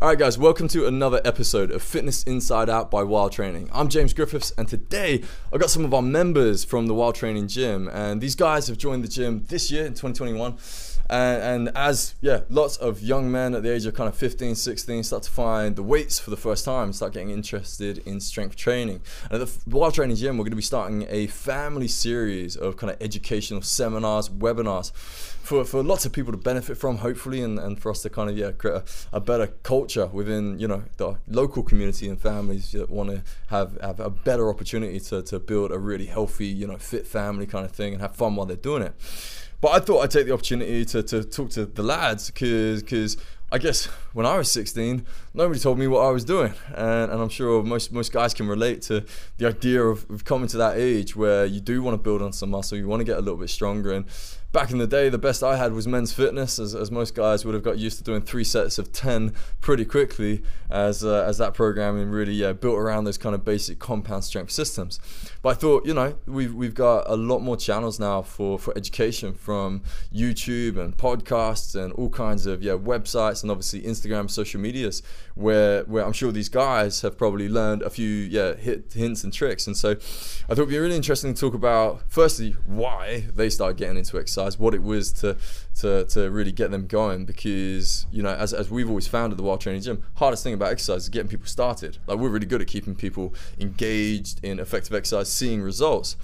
All right, guys, welcome to another episode of Fitness Inside Out by Wild Training. I'm James Griffiths, and today I've got some of our members from the Wild Training Gym, and these guys have joined the gym this year in 2021. And, and as yeah, lots of young men at the age of kind of 15, 16 start to find the weights for the first time, start getting interested in strength training. And at the Wild Training Gym, we're going to be starting a family series of kind of educational seminars, webinars for, for lots of people to benefit from, hopefully, and, and for us to kind of yeah create a, a better culture within you know the local community and families that want to have have a better opportunity to, to build a really healthy you know fit family kind of thing and have fun while they're doing it. But I thought I'd take the opportunity to, to talk to the lads because I guess when I was 16, nobody told me what I was doing, and, and I'm sure most most guys can relate to the idea of, of coming to that age where you do want to build on some muscle, you want to get a little bit stronger, and back in the day, the best I had was men's fitness, as, as most guys would have got used to doing three sets of 10 pretty quickly, as, uh, as that programming really yeah, built around those kind of basic compound strength systems. But I thought, you know, we've, we've got a lot more channels now for, for education from YouTube and podcasts and all kinds of yeah websites and obviously Instagram, social medias, where, where I'm sure these guys have probably learned a few yeah hit, hints and tricks. And so I thought it'd be really interesting to talk about, firstly, why they started getting into exercise exercise, what it was to to to really get them going. Because you know, as, as we've always found at the Wild Training Gym, hardest thing about exercise is getting people started. Like we're really good at keeping people engaged in effective exercise, seeing results.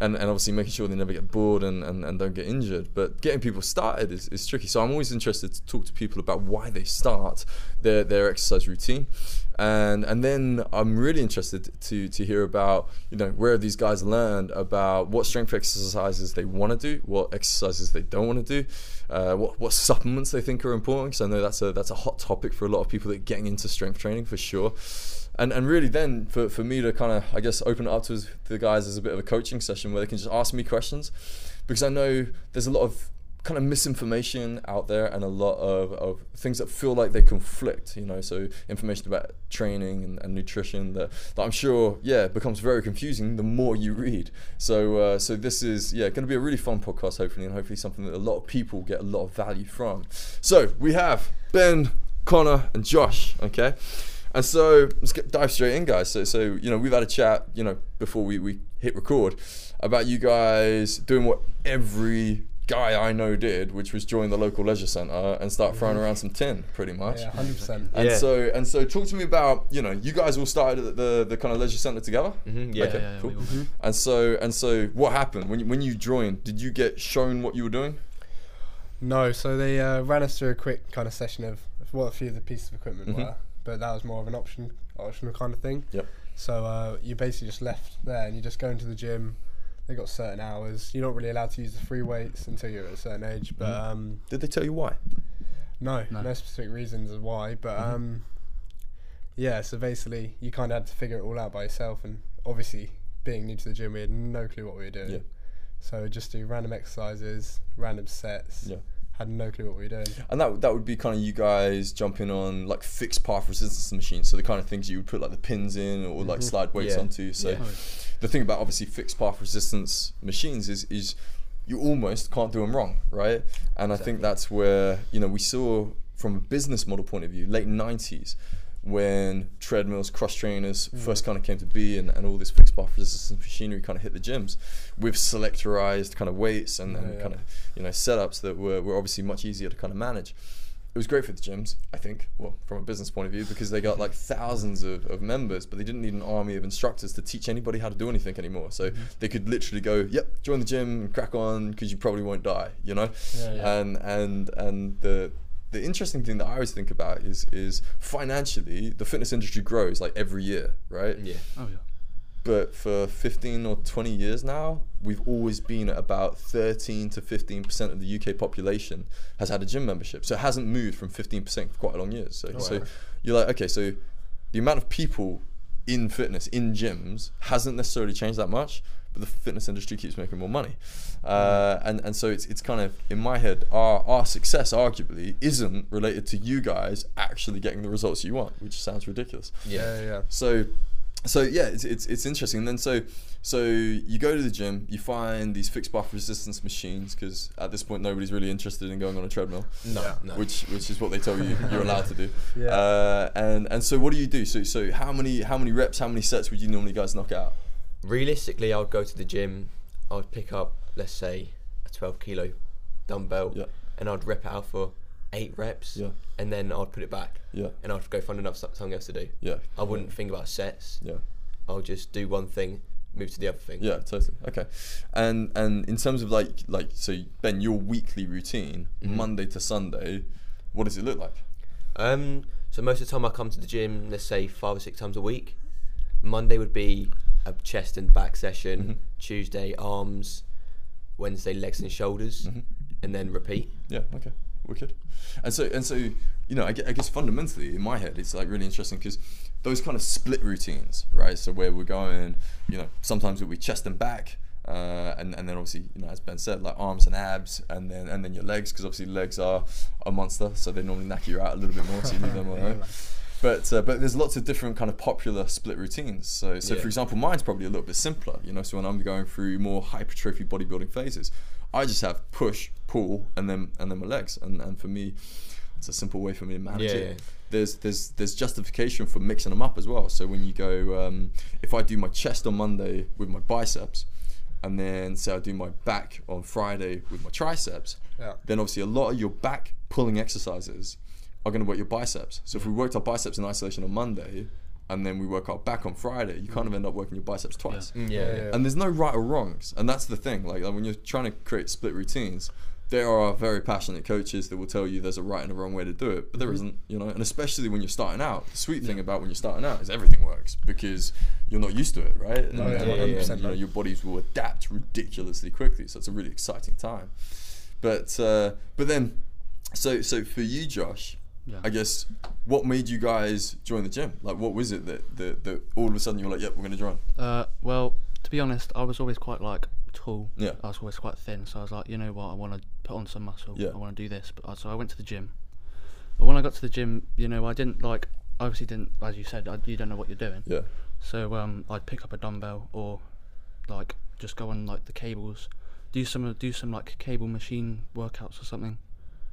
And, and obviously making sure they never get bored and, and, and don't get injured. But getting people started is, is tricky. So I'm always interested to talk to people about why they start their, their exercise routine and and then I'm really interested to to hear about you know where these guys learned about what strength exercises they want to do, what exercises they don't want to do, uh, what what supplements they think are important. Because I know that's a that's a hot topic for a lot of people that are getting into strength training for sure. And, and really then for, for me to kind of I guess open it up to the guys as a bit of a coaching session where they can just ask me questions. Because I know there's a lot of kind of misinformation out there and a lot of, of things that feel like they conflict you know? So information about training and, and nutrition that, that i'm sure yeah becomes very confusing the more you read. So uh, so this is yeah going to be a really fun podcast hopefully and hopefully something that a lot of people get a lot of value from. So we have ben connor and josh okay and so let's get, dive straight in guys so so you know we've had a chat you know before we, we hit record about you guys doing what every guy I know did, which was join the local leisure centre and start throwing around some tin, pretty much. Yeah, hundred percent. And yeah. so and so, talk to me about you know you guys all started at the the kind of leisure centre together. Mm-hmm, yeah, okay, yeah, cool. Mm-hmm. And so and so, what happened when you, when you joined? Did you get shown what you were doing? No, so they uh, ran us through a quick kind of session of what a few of the pieces of equipment mm-hmm. were, but that was more of an option optional kind of thing. Yep. So uh, you basically just left there and you just go into the gym they got certain hours. You're not really allowed to use the free weights until you're at a certain age. But mm. um, did they tell you why? No, no, no specific reasons as why. But mm-hmm. um, yeah, so basically you kind of had to figure it all out by yourself. And obviously, being new to the gym, we had no clue what we were doing. Yeah. So just do random exercises, random sets. Yeah had no clue what we were doing. And that that would be kind of you guys jumping on like fixed path resistance machines, so the kind of things you would put like the pins in or like mm-hmm. slide weights yeah. onto. So yeah. the thing about obviously fixed path resistance machines is is you almost can't do them wrong, right? And exactly. I think that's where you know we saw from a business model point of view, late '90s when treadmills, cross trainers mm. first kind of came to be and, and all this fixed path resistance machinery kind of hit the gyms with selectorized kind of weights and, and yeah. kind of you know setups that were, were obviously much easier to kind of manage. It was great for the gyms, I think, well, from a business point of view, because they got like thousands of, of members, but they didn't need an army of instructors to teach anybody how to do anything anymore. So mm-hmm. they could literally go, yep, join the gym crack on because you probably won't die, you know? Yeah, yeah. And and and the the interesting thing that I always think about is is financially the fitness industry grows like every year, right? Yeah. Oh yeah. But for 15 or 20 years now, we've always been at about 13 to 15% of the UK population has had a gym membership. So it hasn't moved from 15% for quite a long years. So, oh, so you're like, okay, so the amount of people in fitness, in gyms, hasn't necessarily changed that much, but the fitness industry keeps making more money. Uh, and and so it's it's kind of in my head our our success arguably isn't related to you guys actually getting the results you want, which sounds ridiculous. Yeah, yeah. So so yeah, it's, it's it's interesting. And then so so you go to the gym, you find these fixed path resistance machines because at this point nobody's really interested in going on a treadmill. No, yeah. no. Which which is what they tell you you're allowed to do. Yeah. Uh, and and so what do you do? So so how many how many reps, how many sets would you normally guys knock out? Realistically, I would go to the gym. I would pick up let's say a 12 kilo dumbbell, yeah. and I'd rep it out for eight reps, yeah. and then I'd put it back, yeah, and I'd go find another something else to do. Yeah, I wouldn't think about sets. Yeah, I'll just do one thing, move to the other thing. Yeah, totally. Okay, and and in terms of like like so Ben, your weekly routine, mm-hmm. Monday to Sunday, what does it look like? Um, so most of the time I come to the gym, let's say five or six times a week. Monday would be a chest and back session. Mm-hmm. Tuesday arms. Wednesday legs and shoulders, mm-hmm. and then repeat. Yeah. Okay wicked. And so and so, you know, I, I guess fundamentally in my head, it's like really interesting because those kind of split routines, right? So where we're going, you know, sometimes it'll be chest and back. Uh, and, and then obviously you know as Ben said like arms and abs and then and then your legs because obviously legs are a monster so they normally knock you out a little bit more so you need them all right but uh, but there's lots of different kind of popular split routines so so yeah. for example mine's probably a little bit simpler you know so when I'm going through more hypertrophy bodybuilding phases I just have push, pull, and then and then my legs. And and for me, it's a simple way for me to manage yeah, it. There's there's there's justification for mixing them up as well. So when you go, um, if I do my chest on Monday with my biceps, and then say I do my back on Friday with my triceps, yeah. then obviously a lot of your back pulling exercises are going to work your biceps. So if we worked our biceps in isolation on Monday, and then we work our back on Friday, you kind of end up working your biceps twice. Yeah. Mm, yeah, yeah. And there's no right or wrongs, and that's the thing. Like, like when you're trying to create split routines, there are very passionate coaches that will tell you there's a right and a wrong way to do it, but there mm-hmm. isn't, you know. And especially when you're starting out, the sweet thing about when you're starting out is everything works because you're not used to it, right? No, and, yeah, and, yeah, and, you know, your bodies will adapt ridiculously quickly, so it's a really exciting time. But uh, but then, so so for you, Josh, yeah. I guess what made you guys join the gym? Like, what was it that that, that all of a sudden you were like, "Yep, we're going to join"? Uh, well, to be honest, I was always quite like tall. Yeah. I was always quite thin, so I was like, you know what, I want to put on some muscle. Yeah. I want to do this. But uh, so I went to the gym. But when I got to the gym, you know, I didn't like. Obviously, didn't as you said, I, you don't know what you're doing. Yeah. So um, I'd pick up a dumbbell or like just go on like the cables, do some do some like cable machine workouts or something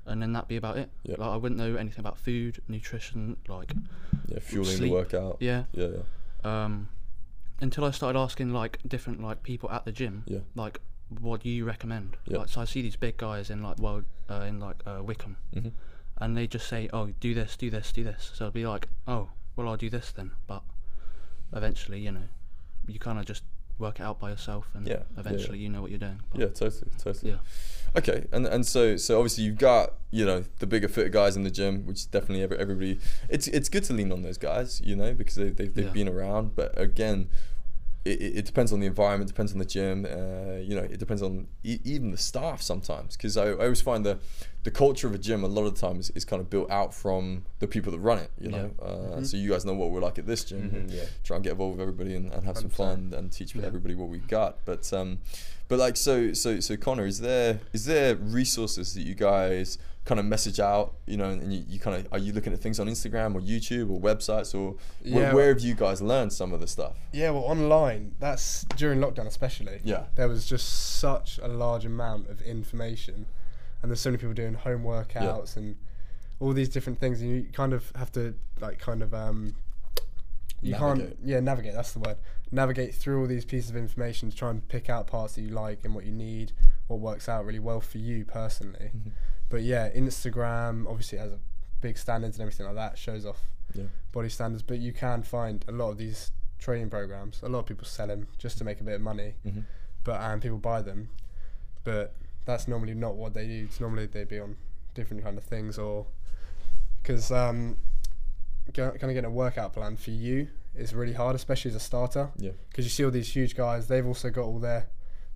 and then that'd be about it. Yeah. Like I wouldn't know anything about food, nutrition, like yeah, fueling sleep. the workout. Yeah. Yeah, yeah. Um, until I started asking like different like people at the gym, yeah. like what do you recommend? Yeah. Like so I see these big guys in like well uh, in like uh, Wycombe, mm-hmm. and they just say, oh, do this, do this, do this. So I'd be like, oh, well, I'll do this then. But eventually, you know, you kind of just work it out by yourself, and yeah, eventually yeah, you know what you're doing. But yeah, totally, totally. Yeah. Okay, and and so so obviously you've got you know the bigger fitter guys in the gym, which definitely every, everybody. It's it's good to lean on those guys, you know, because they they've, they've yeah. been around. But again, it, it depends on the environment, depends on the gym. Uh, you know, it depends on e- even the staff sometimes. Because I, I, always find the the culture of a gym a lot of the times is, is kind of built out from the people that run it. You know, yeah. uh, mm-hmm. so you guys know what we're like at this gym. Mm-hmm, yeah. Try and get involved with everybody and, and have 100%. some fun and teach yeah. everybody what we've got. But um, but like so so so Connor, is there is there resources that you guys kind of message out, you know, and you, you kind of are you looking at things on Instagram or YouTube or websites or yeah, where, where have you guys learned some of the stuff? Yeah, well, online. That's during lockdown, especially. Yeah, there was just such a large amount of information, and there's so many people doing home workouts yeah. and all these different things, and you kind of have to like kind of um, you navigate. can't yeah navigate. That's the word. Navigate through all these pieces of information to try and pick out parts that you like and what you need, what works out really well for you personally. Mm-hmm but yeah, Instagram obviously has a big standards and everything like that. Shows off yeah. body standards, but you can find a lot of these training programs. A lot of people sell them just to make a bit of money, mm-hmm. but and people buy them. But that's normally not what they do. It's normally they'd be on different kind of things or because um, kind of getting a workout plan for you is really hard, especially as a starter. Yeah. Because you see all these huge guys, they've also got all their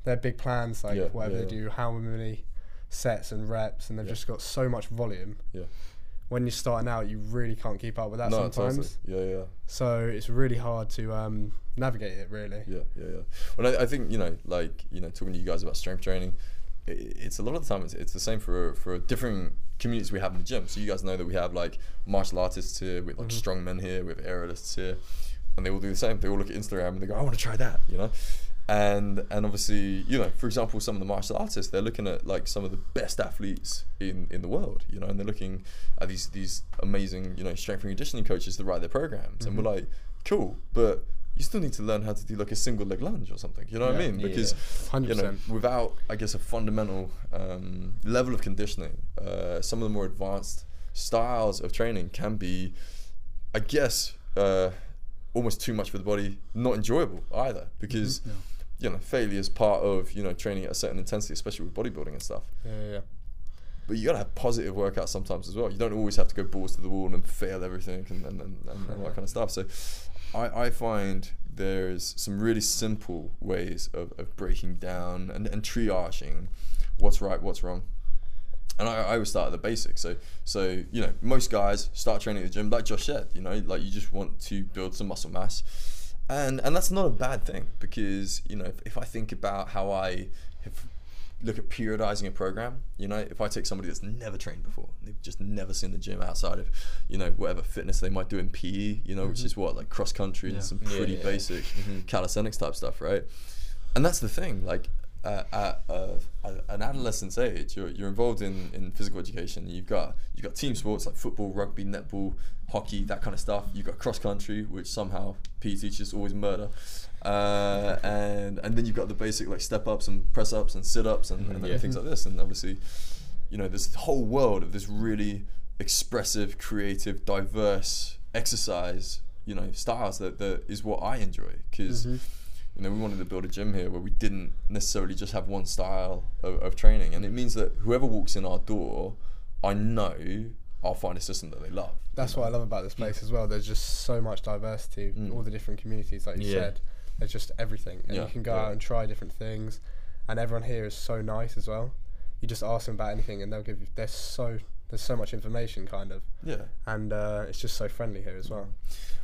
their big plans, like yeah, whatever yeah, they do, how many sets and reps, and they've yeah. just got so much volume. Yeah. When you're starting out, you really can't keep up with that no, sometimes. Totally. Yeah, yeah. So it's really hard to um, navigate it, really. Yeah, yeah, yeah. Well, I, I, think you know, like you know, talking to you guys about strength training, it, it's a lot of the time it's, it's the same for for different communities we have in the gym. So you guys know that we have like martial artists here, with like mm-hmm. strong men here, with aerialists here and they all do the same. They all look at Instagram and they go, "I want to try that," you know. And and obviously, you know, for example, some of the martial artists, they're looking at like some of the best athletes in, in the world, you know, and they're looking at these these amazing, you know, strength and conditioning coaches to write their programs, mm-hmm. and we're like, cool, but you still need to learn how to do like a single leg lunge or something. You know yeah, what I mean? Because yeah. you know, without I guess a fundamental um, level of conditioning, uh, some of the more advanced styles of training can be, I guess, uh, almost too much for the body, not enjoyable either. Because mm-hmm. yeah. You know, failure is part of you know training at a certain intensity, especially with bodybuilding and stuff. Yeah, yeah. But you gotta have positive workouts sometimes as well. You don't always have to go balls to the wall and fail everything and, and, and, and all that kind of stuff. So I, I find there's some really simple ways of, of breaking down and, and triaging what's right, what's wrong. And I, I always start at the basics. So, so you know, most guys start training at the gym, like Josh said. You know, like you just want to build some muscle mass, and and that's not a bad thing because you know, if, if I think about how I have look at periodizing a program. You know, if I take somebody that's never trained before, they've just never seen the gym outside of, you know, whatever fitness they might do in PE, you know, mm-hmm. which is what like cross country yeah. and some pretty yeah, yeah, basic mm-hmm. calisthenics type stuff, right? And that's the thing, like. Uh, at uh, an adolescent's age, you're, you're involved in, in physical education. You've got you've got team sports like football, rugby, netball, hockey, that kind of stuff. You've got cross country, which somehow PE teachers always murder. Uh, and and then you've got the basic like step ups and press ups and sit ups and, and yeah. things like this. And obviously, you know, this whole world of this really expressive, creative, diverse exercise, you know, styles that, that is what I enjoy because. Mm-hmm. You know, we wanted to build a gym here where we didn't necessarily just have one style of, of training, and it means that whoever walks in our door, I know I'll find a system that they love. That's what I love about this place as well. There's just so much diversity, mm. all the different communities, like you yeah. said. There's just everything, and yeah, you can go yeah. out and try different things. And everyone here is so nice as well. You just ask them about anything, and they'll give you. They're so there's so much information, kind of. Yeah. And uh, it's just so friendly here as well.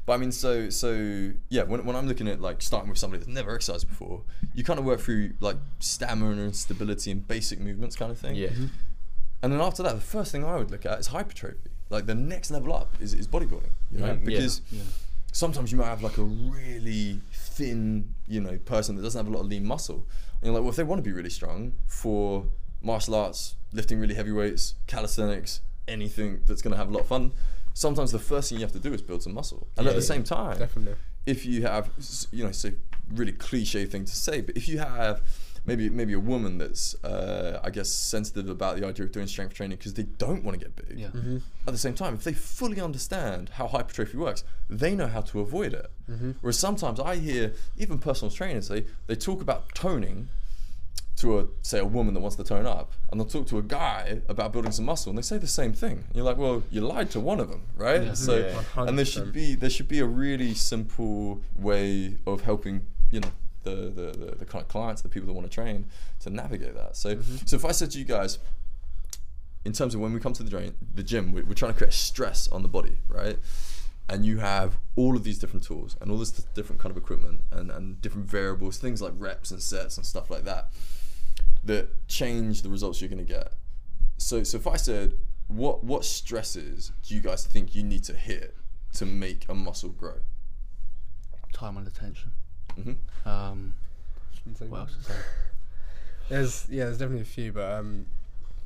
But I mean, so so yeah. When, when I'm looking at like starting with somebody that's never exercised before, you kind of work through like stamina and stability and basic movements, kind of thing. Yeah. Mm-hmm. And then after that, the first thing I would look at is hypertrophy. Like the next level up is, is bodybuilding. You know, because. Yeah. Sometimes you might have like a really thin, you know, person that doesn't have a lot of lean muscle. And you're like, well, if they want to be really strong for martial arts, lifting really heavy weights, calisthenics, anything that's going to have a lot of fun, sometimes the first thing you have to do is build some muscle. And yeah, at the same time, definitely, if you have, you know, it's a really cliche thing to say, but if you have maybe maybe a woman that's uh, I guess sensitive about the idea of doing strength training because they don't want to get big. Yeah. Mm-hmm. At the same time, if they fully understand how hypertrophy works, they know how to avoid it. Mm-hmm. Whereas sometimes I hear even personal trainers they they talk about toning to a say a woman that wants to tone up, and they'll talk to a guy about building some muscle, and they say the same thing. And you're like, well, you lied to one of them, right? Yeah. So, yeah. and there should be there should be a really simple way of helping you know the, the, the, the, kind of clients, the people that want to train, to navigate that. So, mm-hmm. so if I said to you guys, in terms of when we come to the, drain, the gym, we're, we're trying to create stress on the body, right? And you have all of these different tools and all this different kind of equipment and, and different variables, things like reps and sets and stuff like that, that change the results you're going to get. So, so if I said, what what stresses do you guys think you need to hit to make a muscle grow? Time under tension. Mm-hmm. Um, what else is there? There's yeah, there's definitely a few, but um,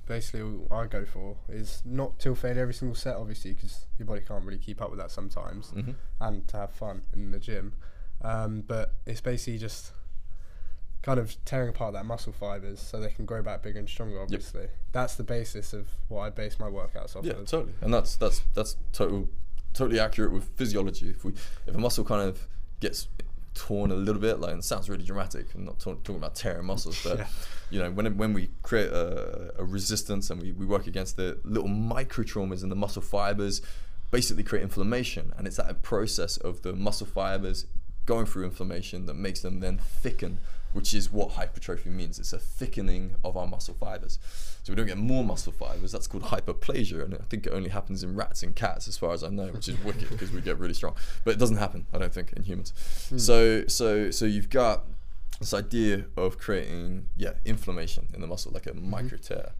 basically what I go for is not till fail every single set, obviously, because your body can't really keep up with that sometimes, mm-hmm. and to have fun in the gym. Um, but it's basically just kind of tearing apart that muscle fibers so they can grow back bigger and stronger. Obviously, yep. that's the basis of what I base my workouts off. Yeah, of. totally, and that's that's that's total totally accurate with physiology. If we if a muscle kind of gets torn a little bit. Like, it sounds really dramatic. I'm not t- talking about tearing muscles, but yeah. you know, when when we create a, a, resistance and we, we work against the little micro traumas in the muscle fibers, basically create inflammation, and it's that process of the muscle fibers going through inflammation that makes them then thicken which is what hypertrophy means. It's a thickening of our muscle fibers. So we don't get more muscle fibers. That's called hyperplasia, and I think it only happens in rats and cats, as far as I know, which is wicked because we get really strong. But it doesn't happen, I don't think, in humans. Mm. So so so you've got this idea of creating yeah inflammation in the muscle, like a mm-hmm. micro tear.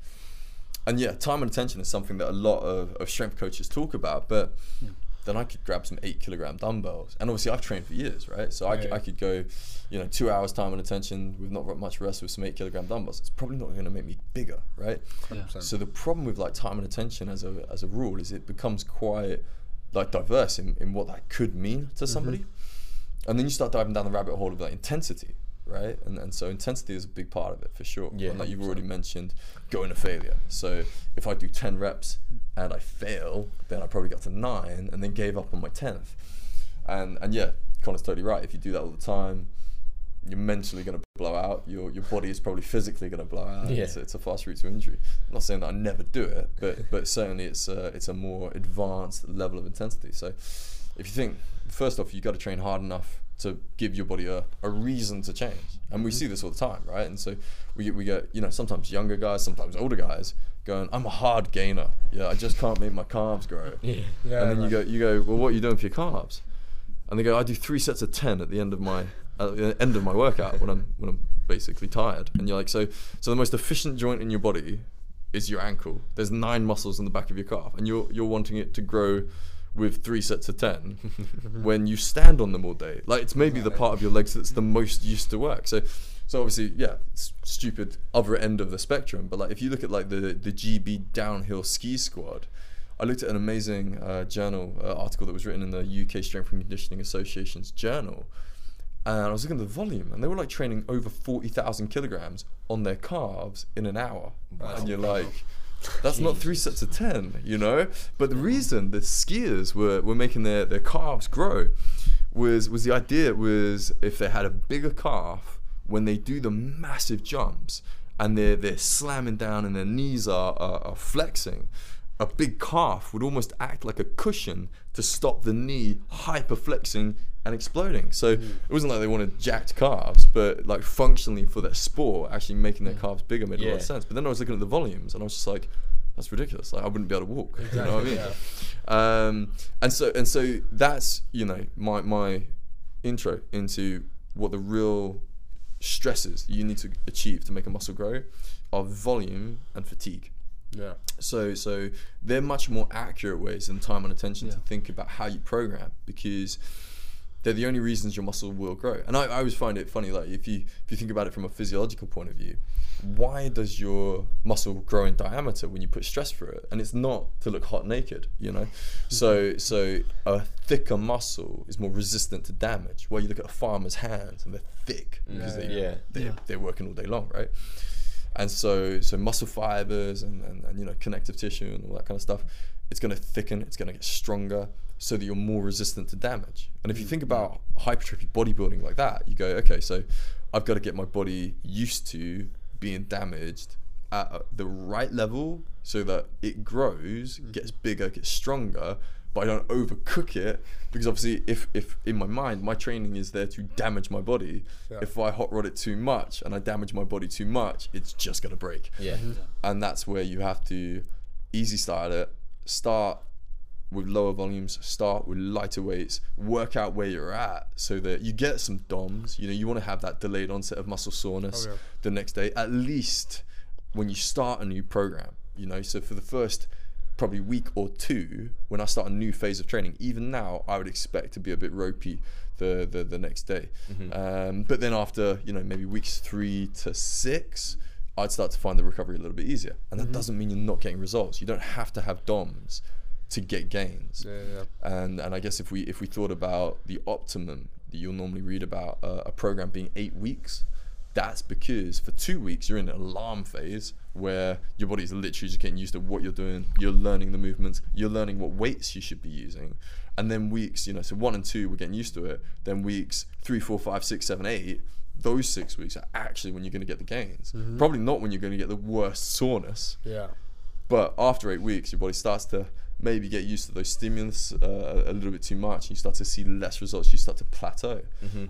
And yeah, time under tension is something that a lot of, of strength coaches talk about, but. Yeah then I could grab some eight kilogram dumbbells. And obviously, I've trained for years, right? So I, Yeah, c- I could go, you know, two hours time under tension with not much rest with some eight kilogram dumbbells. It's probably not going to make me bigger, right? Yeah. So the problem with like time under tension as a as a rule is it becomes quite like diverse in, in what that could mean to mm-hmm. somebody. And then you start diving down the rabbit hole of like intensity, right? And and so intensity is a big part of it for sure. Yeah, and like you've already mentioned, going to failure. So if I do ten reps and I fail, then I probably got to nine and then gave up on my tenth. And and yeah, Connor's totally right. If you do that all the time, you're mentally going to blow out. Your your body is probably physically going to blow out. Yeah. It's, it's a fast route to injury. I'm not saying that I never do it, but but certainly it's a, it's a more advanced level of intensity. So if you think first off, you've got to train hard enough to give your body a, a reason to change, and we mm-hmm. see this all the time, right? And so we get, we get you know sometimes younger guys, sometimes older guys going, I'm a hard gainer. Yeah, I just can't make my calves grow. Yeah. Yeah, and then you go, you go, well, what are you doing for your calves? And they go, I do three sets of ten at the end of my at the end of my workout when I'm when I'm basically tired. And you're like, so so the most efficient joint in your body is your ankle. There's nine muscles in the back of your calf, and you're you're wanting it to grow with three sets of ten when you stand on them all day. Like it's maybe the part of your legs that's the most used to work. So so obviously, yeah, it's stupid other end of the spectrum. But like if you look at like the the GB downhill ski squad, I looked at an amazing uh, journal uh, article that was written in the UK Strength and Conditioning Association's journal, and I was looking at the volume, and they were like training over forty thousand kilograms on their calves in an hour, and you're like. That's not three sets of ten, you know. But the reason the skiers were, were making their, their calves grow was was the idea was if they had a bigger calf when they do the massive jumps and they're they're slamming down and their knees are, are, are flexing, a big calf would almost act like a cushion to stop the knee hyperflexing and exploding. So Mm. it wasn't like they wanted jacked calves, but like functionally for their sport, actually making their calves bigger made a lot of sense. But then I was looking at the volumes and I was just like, that's ridiculous. Like I wouldn't be able to walk. You know what I mean? Um, and so and so that's you know my my intro into what the real stresses you need to achieve to make a muscle grow are volume and fatigue. Yeah. So so they're much more accurate ways than time under tension to think about how you program because they're the only reasons your muscle will grow. And I, I always find it funny, like if you if you think about it from a physiological point of view, why does your muscle grow in diameter when you put stress through it? And it's not to look hot naked, you know. Mm-hmm. So so a thicker muscle is more resistant to damage. Well, you look at a farmer's hands and they're thick mm. because Yeah, they, yeah. They're, Yeah. they're working all day long, right? And so so muscle fibers and, and, and you know connective tissue and all that kind of stuff, it's going to thicken, it's going to get stronger so that you're more resistant to damage. And if you think about hypertrophy bodybuilding like that, you go, okay, so I've got to get my body used to being damaged at uh, the right level so that it grows, gets bigger, gets stronger, but I don't overcook it because obviously if if in my mind my training is there to damage my body, Yeah. if I hot rod it too much and I damage my body too much, it's just gonna break Yeah. and that's where you have to easy style it start with lower volumes start with lighter weights work out where you're at so that you get some doms you know you want to have that delayed onset of muscle soreness Oh, yeah. the next day at least when you start a new program you know so for the first probably week or two when i start a new phase of training even now i would expect to be a bit ropey the the, the next day um, but then after you know maybe weeks three to six I'd start to find the recovery a little bit easier. And that doesn't mean you're not getting results. You don't have to have DOMs to get gains. Yeah, yeah. And and I guess if we if we thought about the optimum that you'll normally read about uh, a program being eight weeks, that's because for two weeks you're in an alarm phase where your body's literally just getting used to what you're doing. You're learning the movements. You're learning what weights you should be using. And then weeks, you know, so one and two we're getting used to it. Then weeks three, four, five, six, seven, eight. Those six weeks are actually when you're going to get the gains. Probably not when you're going to get the worst soreness. Yeah. But after eight weeks, your body starts to maybe get used to those stimulus uh, a little bit too much. And you start to see less results. You start to plateau.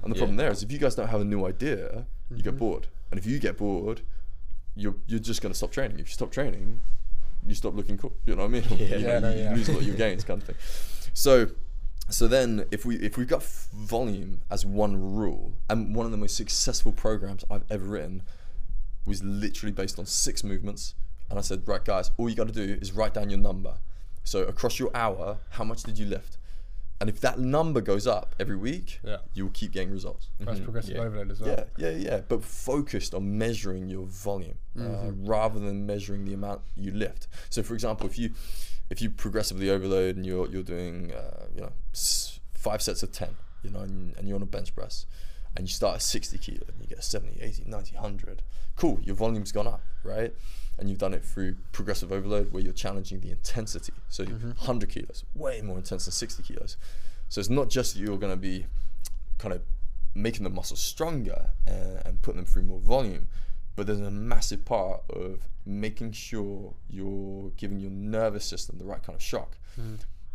And the problem there is if you guys don't have a new idea, you get bored. And if you get bored, you're you're just going to stop training. If you stop training, you stop looking cool. You know what I mean? Yeah. you, know, no, you yeah. lose a lot of your gains, kind of thing. So. So then, if we if we've got f- volume as one rule, and one of the most successful programs I've ever written was literally based on six movements. And I said, right, guys, all you got to do is write down your number. So across your hour, how much did you lift? And if that number goes up every week, Yeah. you'll keep getting results. That's progressive yeah. overload as well. Yeah, yeah, yeah. But focused on measuring your volume uh, rather than measuring the amount you lift. So, for example, if you if you progressively overload and you're you're doing uh, you know s- five sets of ten, you know, and, and you're on a bench press, and you start at 60 kilo, and you get 70, 80, 90, 100. Cool, your volume's gone up, right? And you've done it through progressive overload where you're challenging the intensity. So 100 kilos, way more intense than 60 kilos. So it's not just that you're going to be kind of making the muscles stronger uh, and putting them through more volume, but there's a massive part of making sure you're giving your nervous system the right kind of shock.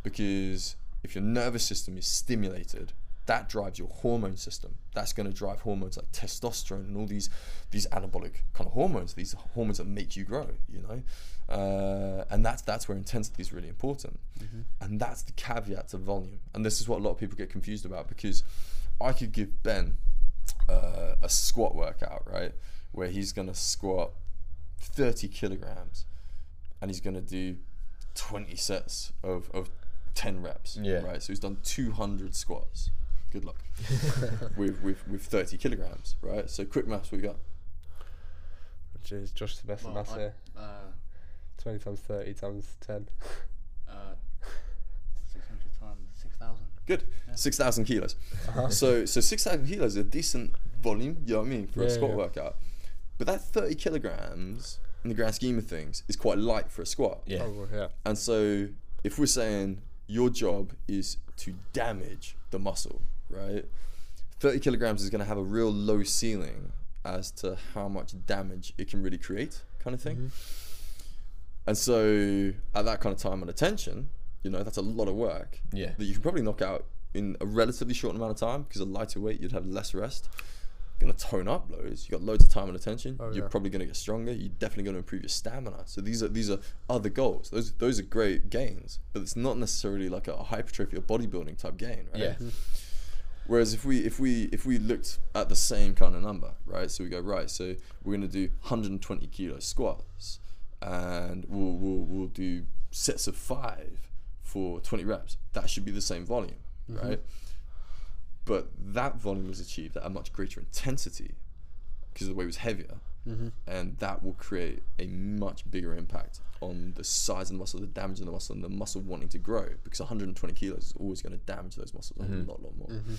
Because if your nervous system is stimulated, that drives your hormone system. That's going to drive hormones like testosterone and all these these anabolic kind of hormones, these hormones that make you grow. You know, uh, and that's that's where intensity is really important, and that's the caveat to volume. And this is what a lot of people get confused about because I could give Ben uh, a squat workout, right, where he's going to squat 30 kilograms and he's going to do 20 sets of, of 10 reps. Yeah. Right. So he's done 200 squats. Good luck. with, with, with 30 kilograms, right? So quick maths, we got Which is Josh Sebastian Well, Mass I- here. Uh, 20 times 30 times 10. uh, 600 times 6,000. good. 6,000 kilos. So so 6,000 kilos is a decent volume, you know what I mean, for a squat yeah. workout. But that 30 kilograms, in the grand scheme of things, is quite light for a squat. Yeah. Oh, well, yeah. And so, if we're saying your job is to damage the muscle, right? 30 kilograms is going to have a real low ceiling as to how much damage it can really create, kind of thing. Mm-hmm. And so, at that kind of time under tension, you know, that's a lot of work Yeah. that you can probably knock out in a relatively short amount of time because a lighter weight, you'd have less rest. You're Going to tone up loads. You got loads of time under tension. Oh, You're yeah. probably going to get stronger. You're definitely going to improve your stamina. So these are these are other goals. Those those are great gains, but it's not necessarily like a hypertrophy or bodybuilding type gain, right? Yeah. Mm-hmm. Whereas if we if we if we looked at the same kind of number, right? So we go right. So we're gonna do 120 kilo squats, and we'll we'll, we'll do sets of five for 20 reps. That should be the same volume, mm-hmm. right? But that volume was achieved at a much greater intensity because the weight was heavier, Mm-hmm. and that will create a much bigger impact on the size of the muscle, the damage of the muscle, and the muscle wanting to grow. Because 120 kilos is always going to damage those muscles a mm-hmm. lot, lot more. Mm-hmm.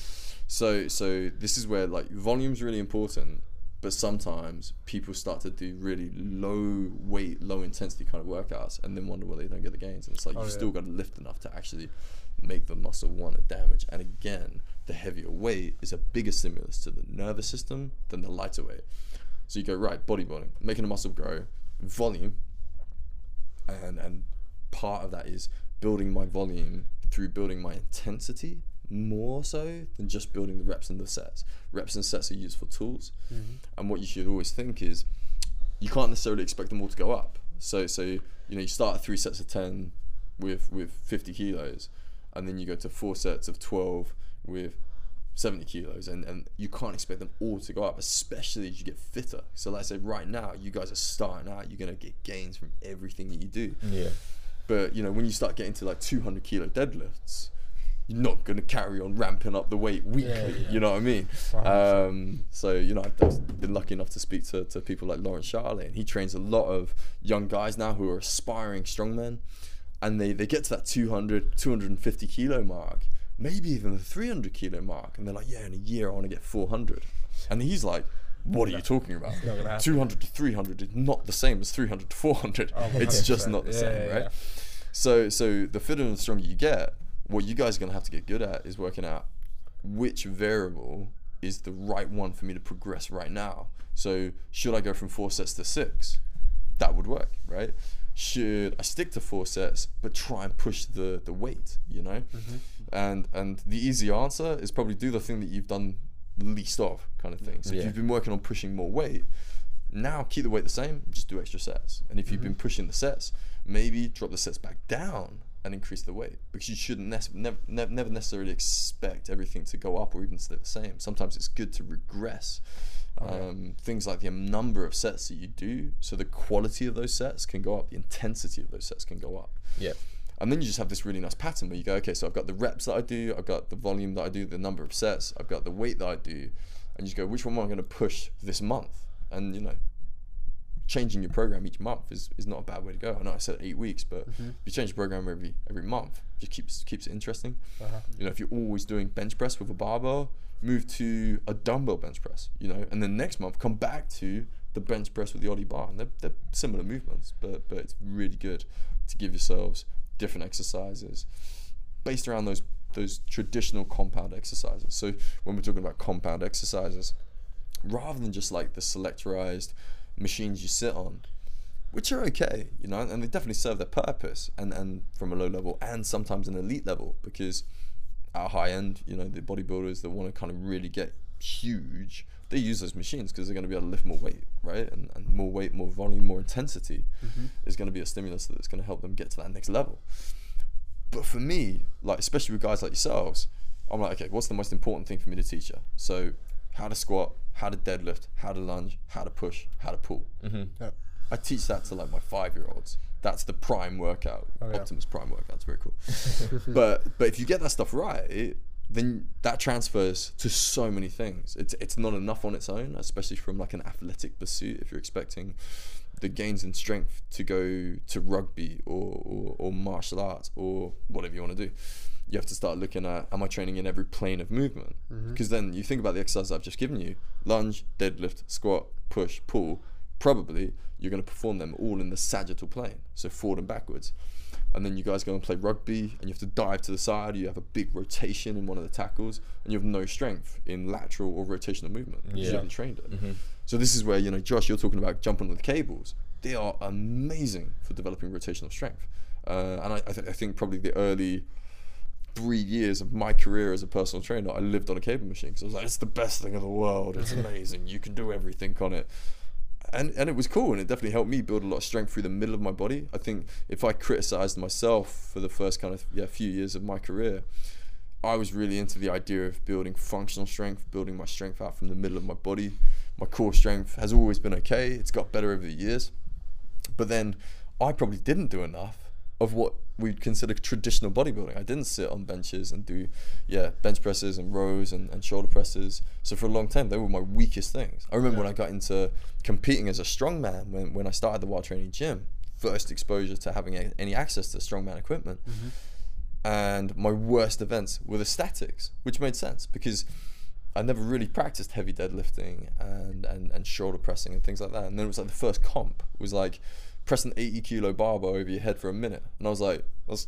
So, so this is where like volume's really important, but sometimes people start to do really low weight, low intensity kind of workouts, and then wonder why they don't get the gains. And it's like Oh, you've yeah. still got to lift enough to actually make the muscle want to damage. And again, the heavier weight is a bigger stimulus to the nervous system than the lighter weight. So you go right, bodybuilding, making the muscle grow, volume, and and part of that is building my volume through building my intensity more so than just building the reps and the sets. Reps and sets are useful tools, mm-hmm. and what you should always think is you can't necessarily expect them all to go up. So so you know you start at three sets of ten with with 50 kilos, and then you go to four sets of 12 with 70 kilos and, and you can't expect them all to go up especially as you get fitter so like i said right now you guys are starting out you're going to get gains from everything that you do Yeah. but you know when you start getting to like 200 kilo deadlifts you're not going to carry on ramping up the weight weekly yeah. you know what i mean um, so you know i've been lucky enough to speak to, to people like Laurence Shahlaei and he trains a lot of young guys now who are aspiring strongmen and they, they get to that 200 250 kilo mark maybe even the 300 kilo mark. And they're like yeah in a year i want to get 400 and he's like what are you talking about? Not gonna happen. 200 to 300 is not the same as 300 to 400 Oh, it's just not the Yeah, same yeah, right? yeah. so so the fitter and the stronger you get what you guys are going to have to get good at is working out which variable is the right one for me to progress right now. So should i go from four sets to six? That would work right? Should i stick to four sets but try and push the the weight you know mm-hmm. And and the easy answer is probably do the thing that you've done least of kind of thing. So if you've been working on pushing more weight now keep the weight the same just do extra sets. And if you've been pushing the sets maybe drop the sets back down and increase the weight because you shouldn't nec- nev- nev- never necessarily expect everything to go up or even stay the same. Sometimes it's good to regress um, things like the number of sets that you do so the quality of those sets can go up the intensity of those sets can go up. Yeah. And then you just have this really nice pattern where you go, okay, so I've got the reps that I do, I've got the volume that I do, the number of sets, I've got the weight that I do, and you just go, which one am I going to push this month? And you know, changing your program each month is, is not a bad way to go. I know I said eight weeks, but Mm-hmm. if you change your program every every month, it just keeps keeps it interesting. Uh-huh. You know, if you're always doing bench press with a barbell, move to a dumbbell bench press. You know, and then next month come back to the bench press with the Oddie bar, and they're, they're similar movements, but but it's really good to give yourselves different exercises based around those those traditional compound exercises. So when we're talking about compound exercises, rather than just like the selectorized machines you sit on, which are okay, you know, and they definitely serve their purpose and, and from a low level and sometimes an elite level because at high end, you know, the bodybuilders that want to kind of really get huge, they use those machines because they're going to be able to lift more weight, right? And, and more weight, more volume, more intensity mm-hmm. is going to be a stimulus that's going to help them get to that next level. But for me, like especially with guys like yourselves, I'm like, okay, what's the most important thing for me to teach you? So, how to squat, how to deadlift, how to lunge, how to push, how to pull. Mm-hmm. Yep. I teach that to like my five year olds. That's the prime workout. Oh, yeah. Optimus Prime workout. It's very cool. but but if you get that stuff right, then that transfers to so many things. It's it's not enough on its own, especially from like an athletic pursuit. If you're expecting the gains in strength to go to rugby or, or, or martial arts or whatever you want to do, you have to start looking at am I training in every plane of movement? Mm-hmm. Because then you think about the exercises I've just given you lunge, deadlift, squat, push, pull. Probably you're going to perform them all in the sagittal plane, so forward and backwards. And then you guys go and play rugby and you have to dive to the side, you have a big rotation in one of the tackles, and you have no strength in lateral or rotational movement because you haven't trained it. So this is where you know, Josh, you're talking about jumping on the cables. They are amazing for developing rotational strength, uh, and I, I, th- I think probably the early three years of my career as a personal trainer, I lived on a cable machine because I was like, it's the best thing in the world. It's amazing. You can do everything on it. And, and it was cool and it definitely helped me build a lot of strength through the middle of my body. I think if I criticized myself for the first kind of yeah few years of my career, I was really into the idea of building functional strength, building my strength out from the middle of my body. My core strength has always been okay. It's got better over the years. But then I probably didn't do enough of what we'd consider traditional bodybuilding. I didn't sit on benches and do, yeah, bench presses and rows and, and shoulder presses. So for a long time, they were my weakest things. I remember when I got into competing as a strongman, when, when I started the Wild Training Gym, first exposure to having a, any access to strongman equipment. Mm-hmm. And my worst events were the statics, which made sense because I never really practiced heavy deadlifting and, and, and shoulder pressing and things like that. And then it was like the first comp was like press an 80 kilo barbell over your head for a minute. And I was like, that's,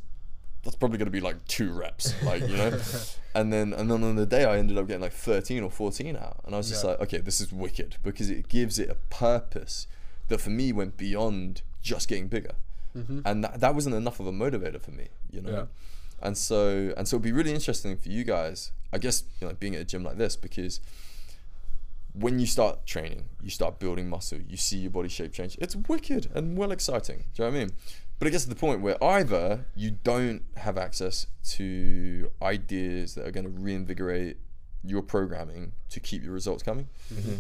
that's probably going to be like two reps, like, you know? and then, and then on the day I ended up getting like 13 or 14 out. And I was just Yeah. like, okay, this is wicked because it gives it a purpose that for me went beyond just getting bigger. Mm-hmm. And that, that wasn't enough of a motivator for me, you know? Yeah. And so, and so it'd be really interesting for you guys, I guess, you know, being at a gym like this, because when you start training, you start building muscle, you see your body shape change. It's wicked and well exciting. Do you know what I mean? But it gets to the point where either you don't have access to ideas that are going to reinvigorate your programming to keep your results coming,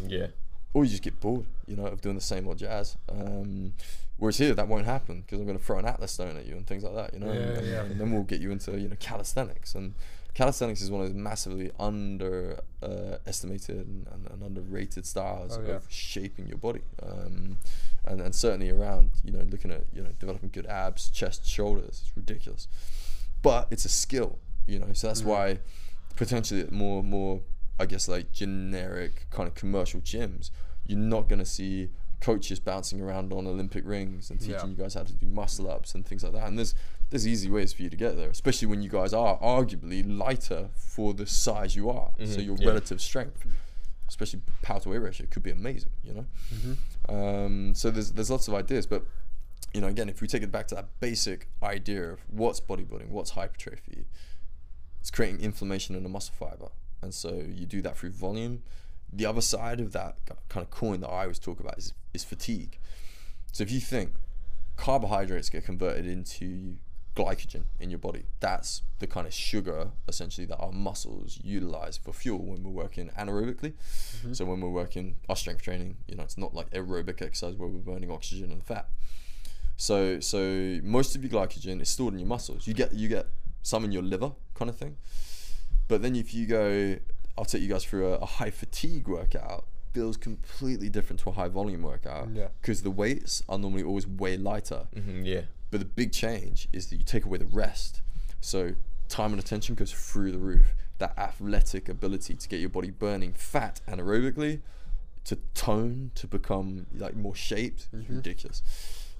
yeah. or you just get bored, you know, of doing the same old jazz. Um, whereas here, that won't happen because I'm going to throw an atlas stone at you and things like that, you know. Yeah, and, yeah. and then we'll get you into you know calisthenics and calisthenics is one of those massively underestimated uh, and, and, and underrated styles Oh, yeah. of shaping your body. Um, and, and certainly around you know looking at you know developing good abs, chest, shoulders. It's ridiculous, but it's a skill, you know. So that's why potentially at more more I guess like generic kind of commercial gyms, you're not gonna see coaches bouncing around on Olympic rings and teaching Yeah. you guys how to do muscle ups and things like that. And there's there's easy ways for you to get there, especially when you guys are arguably lighter for the size you are. So Mhm, your yeah. relative strength, especially power to weight ratio, could be amazing. You know. Um, so there's there's lots of ideas, but you know, again, if we take it back to that basic idea of what's bodybuilding, what's hypertrophy, it's creating inflammation in the muscle fiber, and so you do that through volume. The other side of that kind of coin that I always talk about is is fatigue. So if you think carbohydrates get converted into glycogen in your body, that's the kind of sugar essentially that our muscles utilize for fuel when we're working anaerobically. Mm-hmm. So when we're working our strength training, you know, it's not like aerobic exercise where we're burning oxygen and fat. So so most of your glycogen is stored in your muscles. You get you get some in your liver, kind of thing. But then if you go, I'll take you guys through a, a high fatigue workout. Feels completely different to a high volume workout. Yeah. Because the weights are normally always way lighter. hmm yeah. But the big change is that you take away the rest. So time under tension goes through the roof. That athletic ability to get your body burning fat anaerobically, to tone, to become like more shaped, is ridiculous.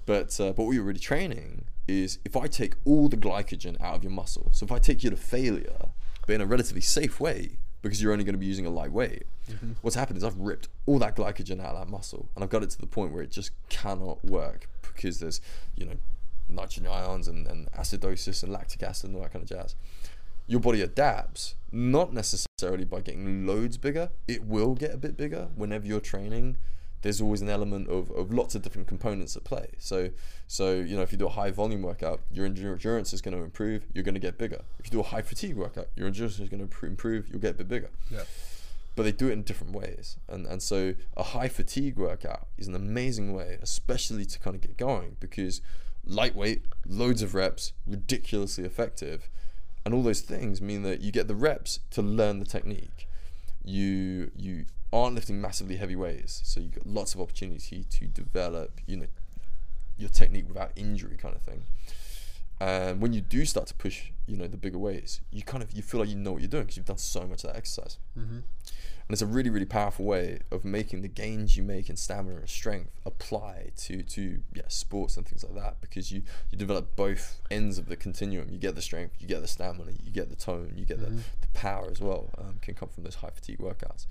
But uh, but what you're really training is if I take all the glycogen out of your muscle. So if I take you to failure, but in a relatively safe way, because you're only going to be using a light weight. Mm-hmm. What's happened is I've ripped all that glycogen out of that muscle, and I've got it to the point where it just cannot work because there's, you know, hydrogen ions and, and acidosis and lactic acid and all that kind of jazz. Your body adapts, not necessarily by getting loads bigger. It will get a bit bigger whenever you're training. There's always an element of, of lots of different components at play. So, so you know, if you do a high volume workout, your endurance is going to improve. You're going to get bigger. If you do a high fatigue workout, your endurance is going to improve. You'll get a bit bigger Yeah. but they do it in different ways. And and so a high fatigue workout is an amazing way, especially to kind of get going because lightweight, loads of reps, ridiculously effective, and all those things mean that you get the reps to learn the technique. You you aren't lifting massively heavy weights, so you've got lots of opportunity to develop, you know, your technique without injury kind of thing. And when you do start to push, you know, the bigger weights, you kind of you feel like you know what you're doing because you've done so much of that exercise. Mm-hmm. And it's a really, really powerful way of making the gains you make in stamina and strength apply to to yeah sports and things like that because you you develop both ends of the continuum. You get the strength, you get the stamina, you get the tone, you get the, the power as well. Um, can come from those high fatigue workouts.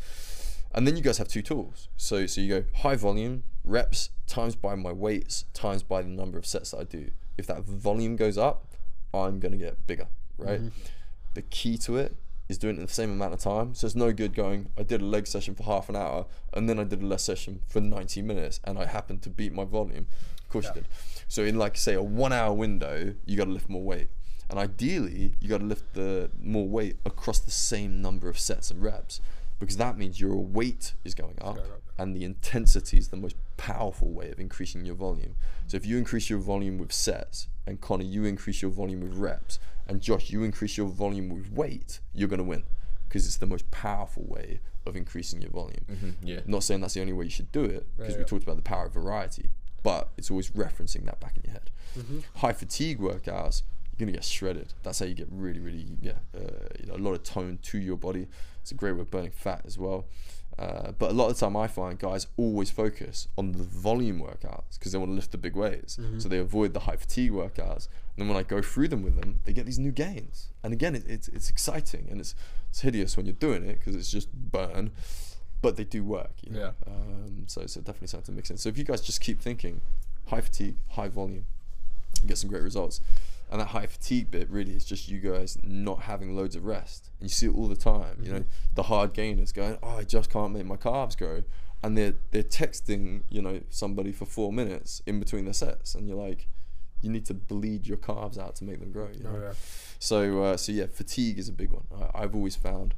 And then you guys have two tools. So so you go high volume reps times by my weights times by the number of sets that I do. If that volume goes up, I'm gonna get bigger, right? Mm-hmm. The key to it is doing it in the same amount of time. So it's no good going, I did a leg session for half an hour and then I did a leg session for 90 minutes and I happened to beat my volume. Of course you did. So in like say a one hour window, you gotta lift more weight. And ideally, you gotta lift the more weight across the same number of sets and reps. Because that means your weight is going up going up. and the intensity is the most powerful way of increasing your volume. So if you increase your volume with sets, and Connor, you increase your volume with reps, and Josh, you increase your volume with weight, you're gonna win because it's the most powerful way of increasing your volume. hmm Yeah. Not saying that's the only way you should do it, because Yeah, we yeah. talked about the power of variety, but it's always referencing that back in your head. Mm-hmm. High fatigue workouts, you're gonna get shredded. That's how you get really, really, yeah, uh, you know, a lot of tone to your body. It's a great way of burning fat as well. Uh, but a lot of the time, I find guys always focus on the volume workouts because they want to lift the big weights. So they avoid the high fatigue workouts. And then when I go through them with them, they get these new gains. And again, it, it's it's exciting and it's it's hideous when you're doing it because it's just burn, but they do work. You know? Yeah. Um, so so definitely something to mix in. So if you guys just keep thinking, high fatigue, high volume, you get some great results. And that high fatigue bit really is just you guys not having loads of rest. And you see it all the time. You know, the hard gainers going, "Oh, I just can't make my calves grow," and they're they're texting, you know, somebody for four minutes in between their sets, and you're like, you need to bleed your calves out to make them grow. You know? Oh yeah. So, uh, so yeah, fatigue is a big one. I, I've always found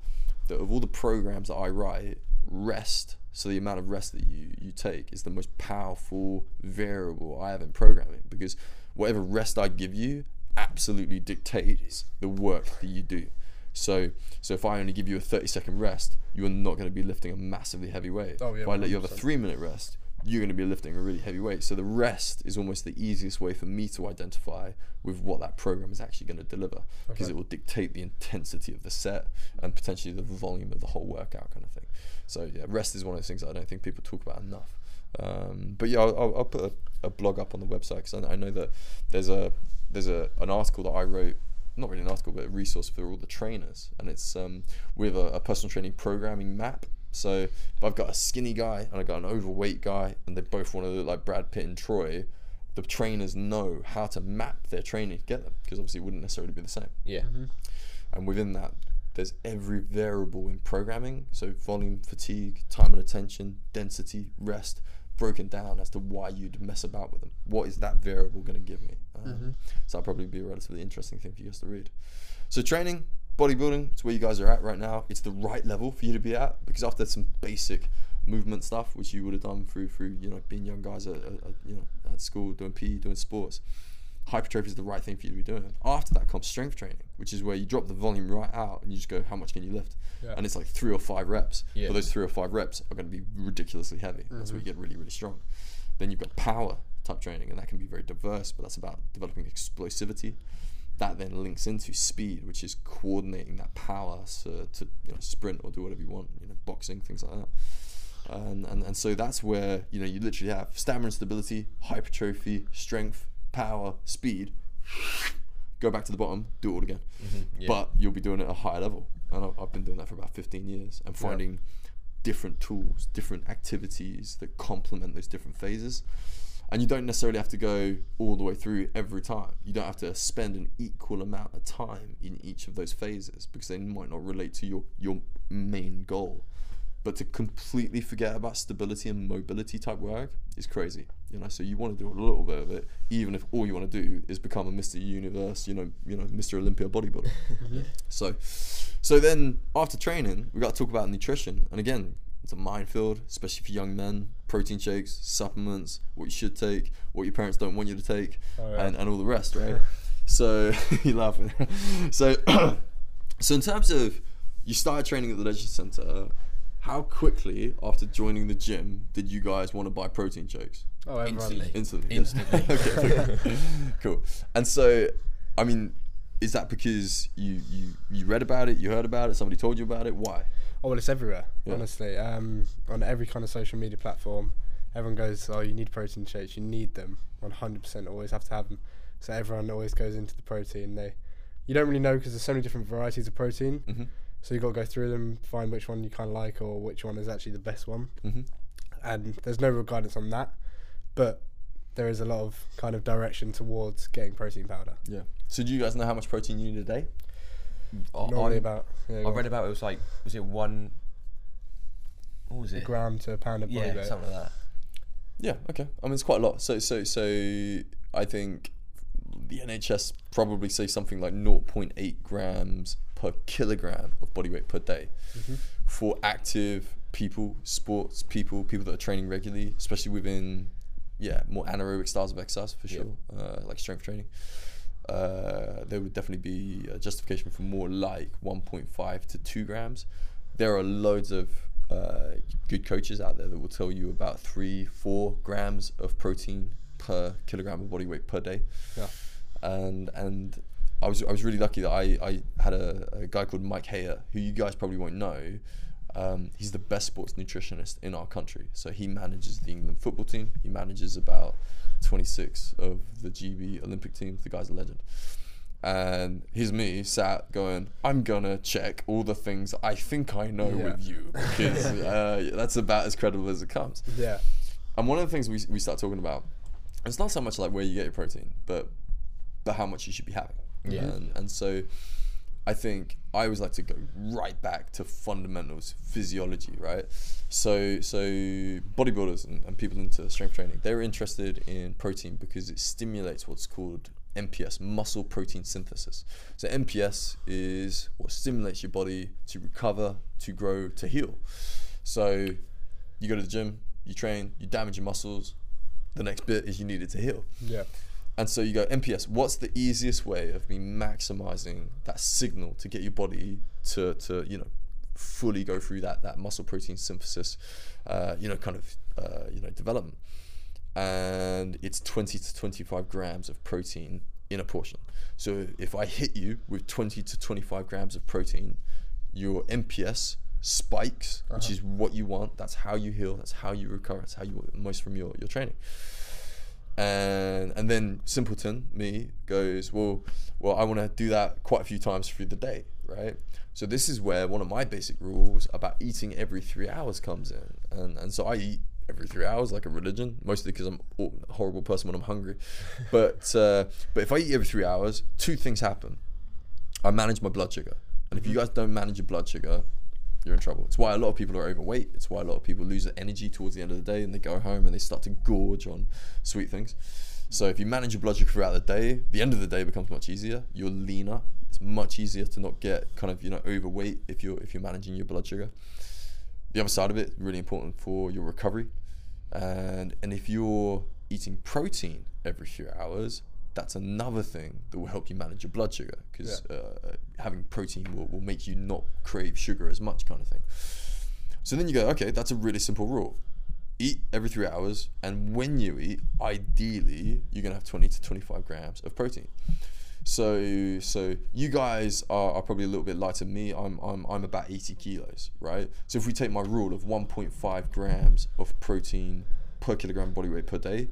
that of all the programs that I write, rest, so the amount of rest that you, you take, is the most powerful variable I have in programming because whatever rest I give you absolutely dictates the work that you do. So, so if I only give you a 30 second rest, you are not going to be lifting a massively heavy weight. Oh, yeah, if I let you have a three minute rest, you're going to be lifting a really heavy weight. So the rest is almost the easiest way for me to identify with what that program is actually going to deliver because Okay. it will dictate the intensity of the set and potentially the volume of the whole workout kind of thing. So yeah, rest is one of those things that I don't think people talk about enough. Um, but yeah, I'll, I'll, I'll put a, a blog up on the website because I, I know that there's a there's a an article that I wrote not really an article, but a resource for all the trainers, and it's um, with a, a personal training programming map. So if I've got a skinny guy and I've got an overweight guy, and they both want to look like Brad Pitt and Troy, the trainers know how to map their training together because obviously it wouldn't necessarily be the same. Yeah. And within that, there's every variable in programming. So volume, fatigue, time under tension, density, rest, broken down as to why you'd mess about with them. What is that variable going to give me? Um, So that'll probably be a relatively interesting thing for you guys to read. So training, bodybuilding, it's where you guys are at right now. It's the right level for you to be at because after some basic movement stuff, which you would have done through through you know being young guys at, at, at you know at school doing PE, doing sports. Hypertrophy is the right thing for you to be doing. After that comes strength training, which is where you drop the volume right out and you just go, how much can you lift? Yeah. And it's like three or five reps. Yeah. But those three or five reps are going to be ridiculously heavy. That's where you mm-hmm. get really really strong. Then you've got power type training, and that can be very diverse, but that's about developing explosivity. That then links into speed, which is coordinating that power to, to you know, sprint or do whatever you want, you know, boxing, things like that. And, and, and so that's where you know you literally have stamina and stability, hypertrophy, strength, power, speed. Go back to the bottom, do it all again. Mm-hmm, yeah. But you'll be doing it at a higher level. And I've, I've been doing that for about 15 years and finding different tools, different activities that complement those different phases. And you don't necessarily have to go all the way through every time. You don't have to spend an equal amount of time in each of those phases because they might not relate to your, your main goal. But to completely forget about stability and mobility type work is crazy. You know, so you want to do a little bit of it, even if all you want to do is become a Mr. Universe, you know, you know, Mr. Olympia bodybuilder. So, so then after training, we got to talk about nutrition. And again, it's a minefield, especially for young men. Protein shakes, supplements, what you should take, what your parents don't want you to take, Oh, yeah. and, and all the rest, right? so you're laughing. so, so in terms of you started training at the leisure center, how quickly after joining the gym did you guys want to buy protein shakes? Oh, everyone. Instantly. Instantly. Instantly. okay, okay. cool. And so, I mean, is that because you, you you read about it, you heard about it, somebody told you about it? Why? Oh well, it's everywhere. Yeah. Honestly, um, on every kind of social media platform, everyone goes, "Oh, you need protein shakes. You need them. 100%. Always have to have them." So everyone always goes into the protein. They, you don't really know because there's so many different varieties of protein. Mm-hmm. So you've got to go through them, find which one you kind of like or which one is actually the best one. Mm-hmm. And there's no real guidance on that, but there is a lot of kind of direction towards getting protein powder. Yeah. So do you guys know how much protein you need a day? I- Normally I- about yeah, I read on. about it was like was it one? What was a it? gram to a pound of body Yeah, weight. something like that. Yeah. Okay. I mean, it's quite a lot. So so so I think the NHS probably say something like 0.8 grams per kilogram of body weight per day Mhm. for active people, sports people, people that are training regularly, especially within yeah more anaerobic styles of exercise for sure, uh, like strength training. Uh, there would definitely be a justification for more like 1.5 to 2 grams. There are loads of uh, good coaches out there that will tell you about three, four grams of protein per kilogram of body weight per day. Yeah. And and I was I was really lucky that I, I had a, a guy called Mike Hayer, who you guys probably won't know. Um, he's the best sports nutritionist in our country. So he manages the England football team. He manages about 26 of the GB Olympic teams. The guy's a legend. And here's me sat going, I'm gonna check all the things I think I know Yeah. with you because uh, that's about as credible as it comes. Yeah. And one of the things we, we start talking about, it's not so much like where you get your protein, but but how much you should be having. Yeah. And, and so I think I always like to go right back to fundamentals, physiology, right? So so bodybuilders and, and people into strength training, they're interested in protein because it stimulates what's called MPS, muscle protein synthesis. So MPS is what stimulates your body to recover, to grow, to heal. So you go to the gym, you train, you damage your muscles. The next bit is you need it to heal. Yeah. And so you go MPS. What's the easiest way of me maximizing that signal to get your body to to you know fully go through that that muscle protein synthesis, uh, you know, kind of uh, you know development. And it's 20 to 25 grams of protein in a portion. So if I hit you with 20 to 25 grams of protein, your MPS spikes, which is what you want. That's how you heal. That's how you recover. That's how you want most from your, your training and and then simpleton me goes well well i want to do that quite a few times through the day right? So this is where one of my basic rules about eating every three hours comes in. And and so i eat every three hours like a religion mostly because i'm a horrible person when i'm hungry. But uh, but if i eat every three hours two things happen. I manage my blood sugar. And if you guys don't manage your blood sugar you're in trouble. It's why a lot of people are overweight. It's why a lot of people lose their energy towards the end of the day and they go home and they start to gorge on sweet things. So if you manage your blood sugar throughout the day, the end of the day becomes much easier. You're leaner. It's much easier to not get kind of you know overweight if you're if you're managing your blood sugar. the other side of it really important for your recovery, and and if you're eating protein every few hours, that's another thing that will help you manage your blood sugar because Yeah. uh, having protein will, will make you not crave sugar as much, kind of thing. So then you go, okay, that's a really simple rule. Eat every three hours, and when you eat, ideally, you're gonna have 20 to 25 grams of protein. So, so you guys are, are probably a little bit lighter than me. I'm, I'm, I'm about 80 kilos, right? So if we take my rule of 1.5 grams of protein per kilogram body weight per day,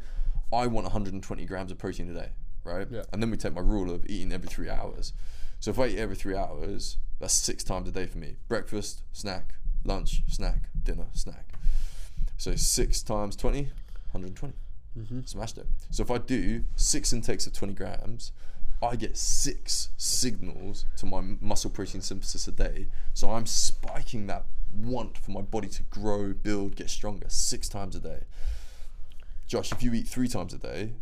I want 120 grams of protein a day, right? Yeah. And then we take my rule of eating every three hours. So if I eat every three hours, that's six times a day for me. Breakfast, snack, lunch, snack, dinner, snack. So six times 20, 120. Mm-hmm. Smashed it. So if I do six intakes of 20 grams, I get six signals to my muscle protein synthesis a day. So I'm spiking that want for my body to grow, build, get stronger six times a day. Josh, if you eat three times a day,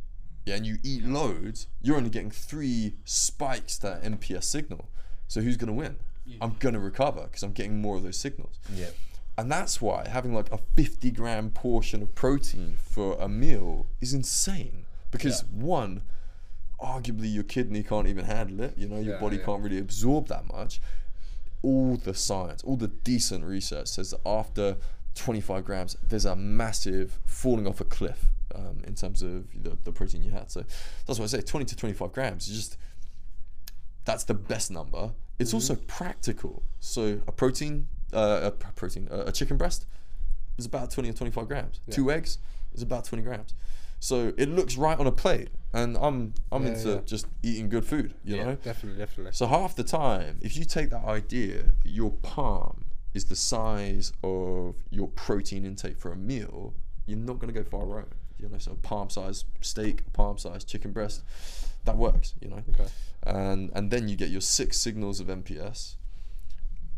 yeah, and you eat loads, you're only getting three spikes to that MPS signal. So who's going to win? I'm going to recover because I'm getting more of those signals. Yeah. And that's why having like a 50 gram portion of protein for a meal is insane. Because one, arguably your kidney can't even handle it. You know, your Yeah, body yeah. can't really absorb that much. All the science, all the decent research says that after 25 grams, there's a massive falling off a cliff um, in terms of the, the protein you had. So that's why I say 20 to 25 grams is just that's the best number. It's also practical. So a protein, uh, a protein, uh, a chicken breast is about 20 or 25 grams. Two eggs is about 20 grams. So it looks right on a plate, and I'm I'm Yeah, into yeah. just eating good food. You Yeah, know, Definitely, definitely. so half the time, if you take that idea that your palm is the size of your protein intake for a meal, you're not going to go far wrong. You know, so palm size steak, palm size chicken breast, that works. You know, Okay. and and then you get your six signals of MPS.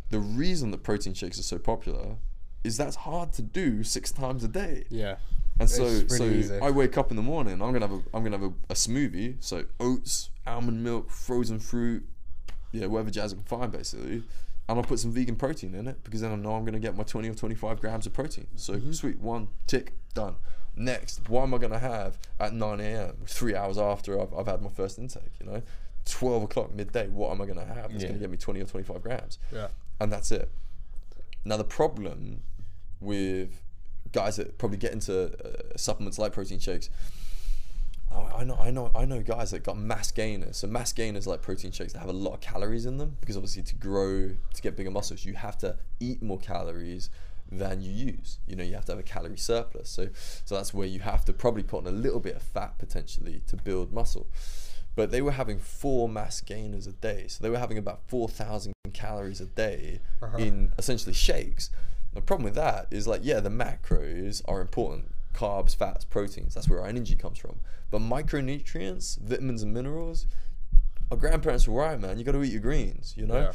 The reason that protein shakes are so popular is that's hard to do six times a day. Yeah. And so, so easy. I wake up in the morning. I'm gonna have a, I'm gonna have a, a smoothie. So oats, almond milk, frozen fruit, yeah, whatever jazz I can find, basically. And I'll put some vegan protein in it because then I know I'm gonna get my 20 or 25 grams of protein. So Mm-hmm. sweet, one tick done. Next, what am I gonna have at 9 a.m. Three hours after I've, I've had my first intake? You know, 12 o'clock midday. What am I gonna have? It's Yeah. gonna get me 20 or 25 grams Yeah. and that's it. Now the problem with guys that probably get into uh, supplements like protein shakes, I I know, I know, I know guys that got mass gainers. So mass gainers like protein shakes that have a lot of calories in them because obviously to grow, to get bigger muscles, you have to eat more calories than you use. You know, you have to have a calorie surplus. So, so that's where you have to probably put on a little bit of fat potentially to build muscle. But they were having four mass gainers a day, so they were having about four thousand calories a day Uh-huh. in essentially shakes. The problem with that is like, yeah, the macros are important carbs, fats, proteins. That's where our energy comes from. But micronutrients, vitamins, and minerals, our grandparents were right, man. You got to eat your greens, you know? Yeah.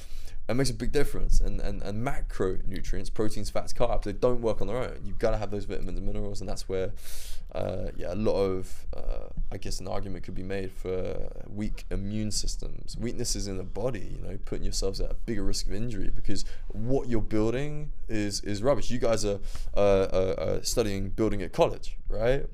It makes a big difference. And, and, and macronutrients, proteins, fats, carbs, they don't work on their own. You've got to have those vitamins and minerals. And that's where, uh, yeah, a lot of, uh, I guess, an argument could be made for weak immune systems. Weaknesses in the body, you know, putting yourselves at a bigger risk of injury because what you're building is, is rubbish. You guys are uh, uh, uh, studying building at college, right?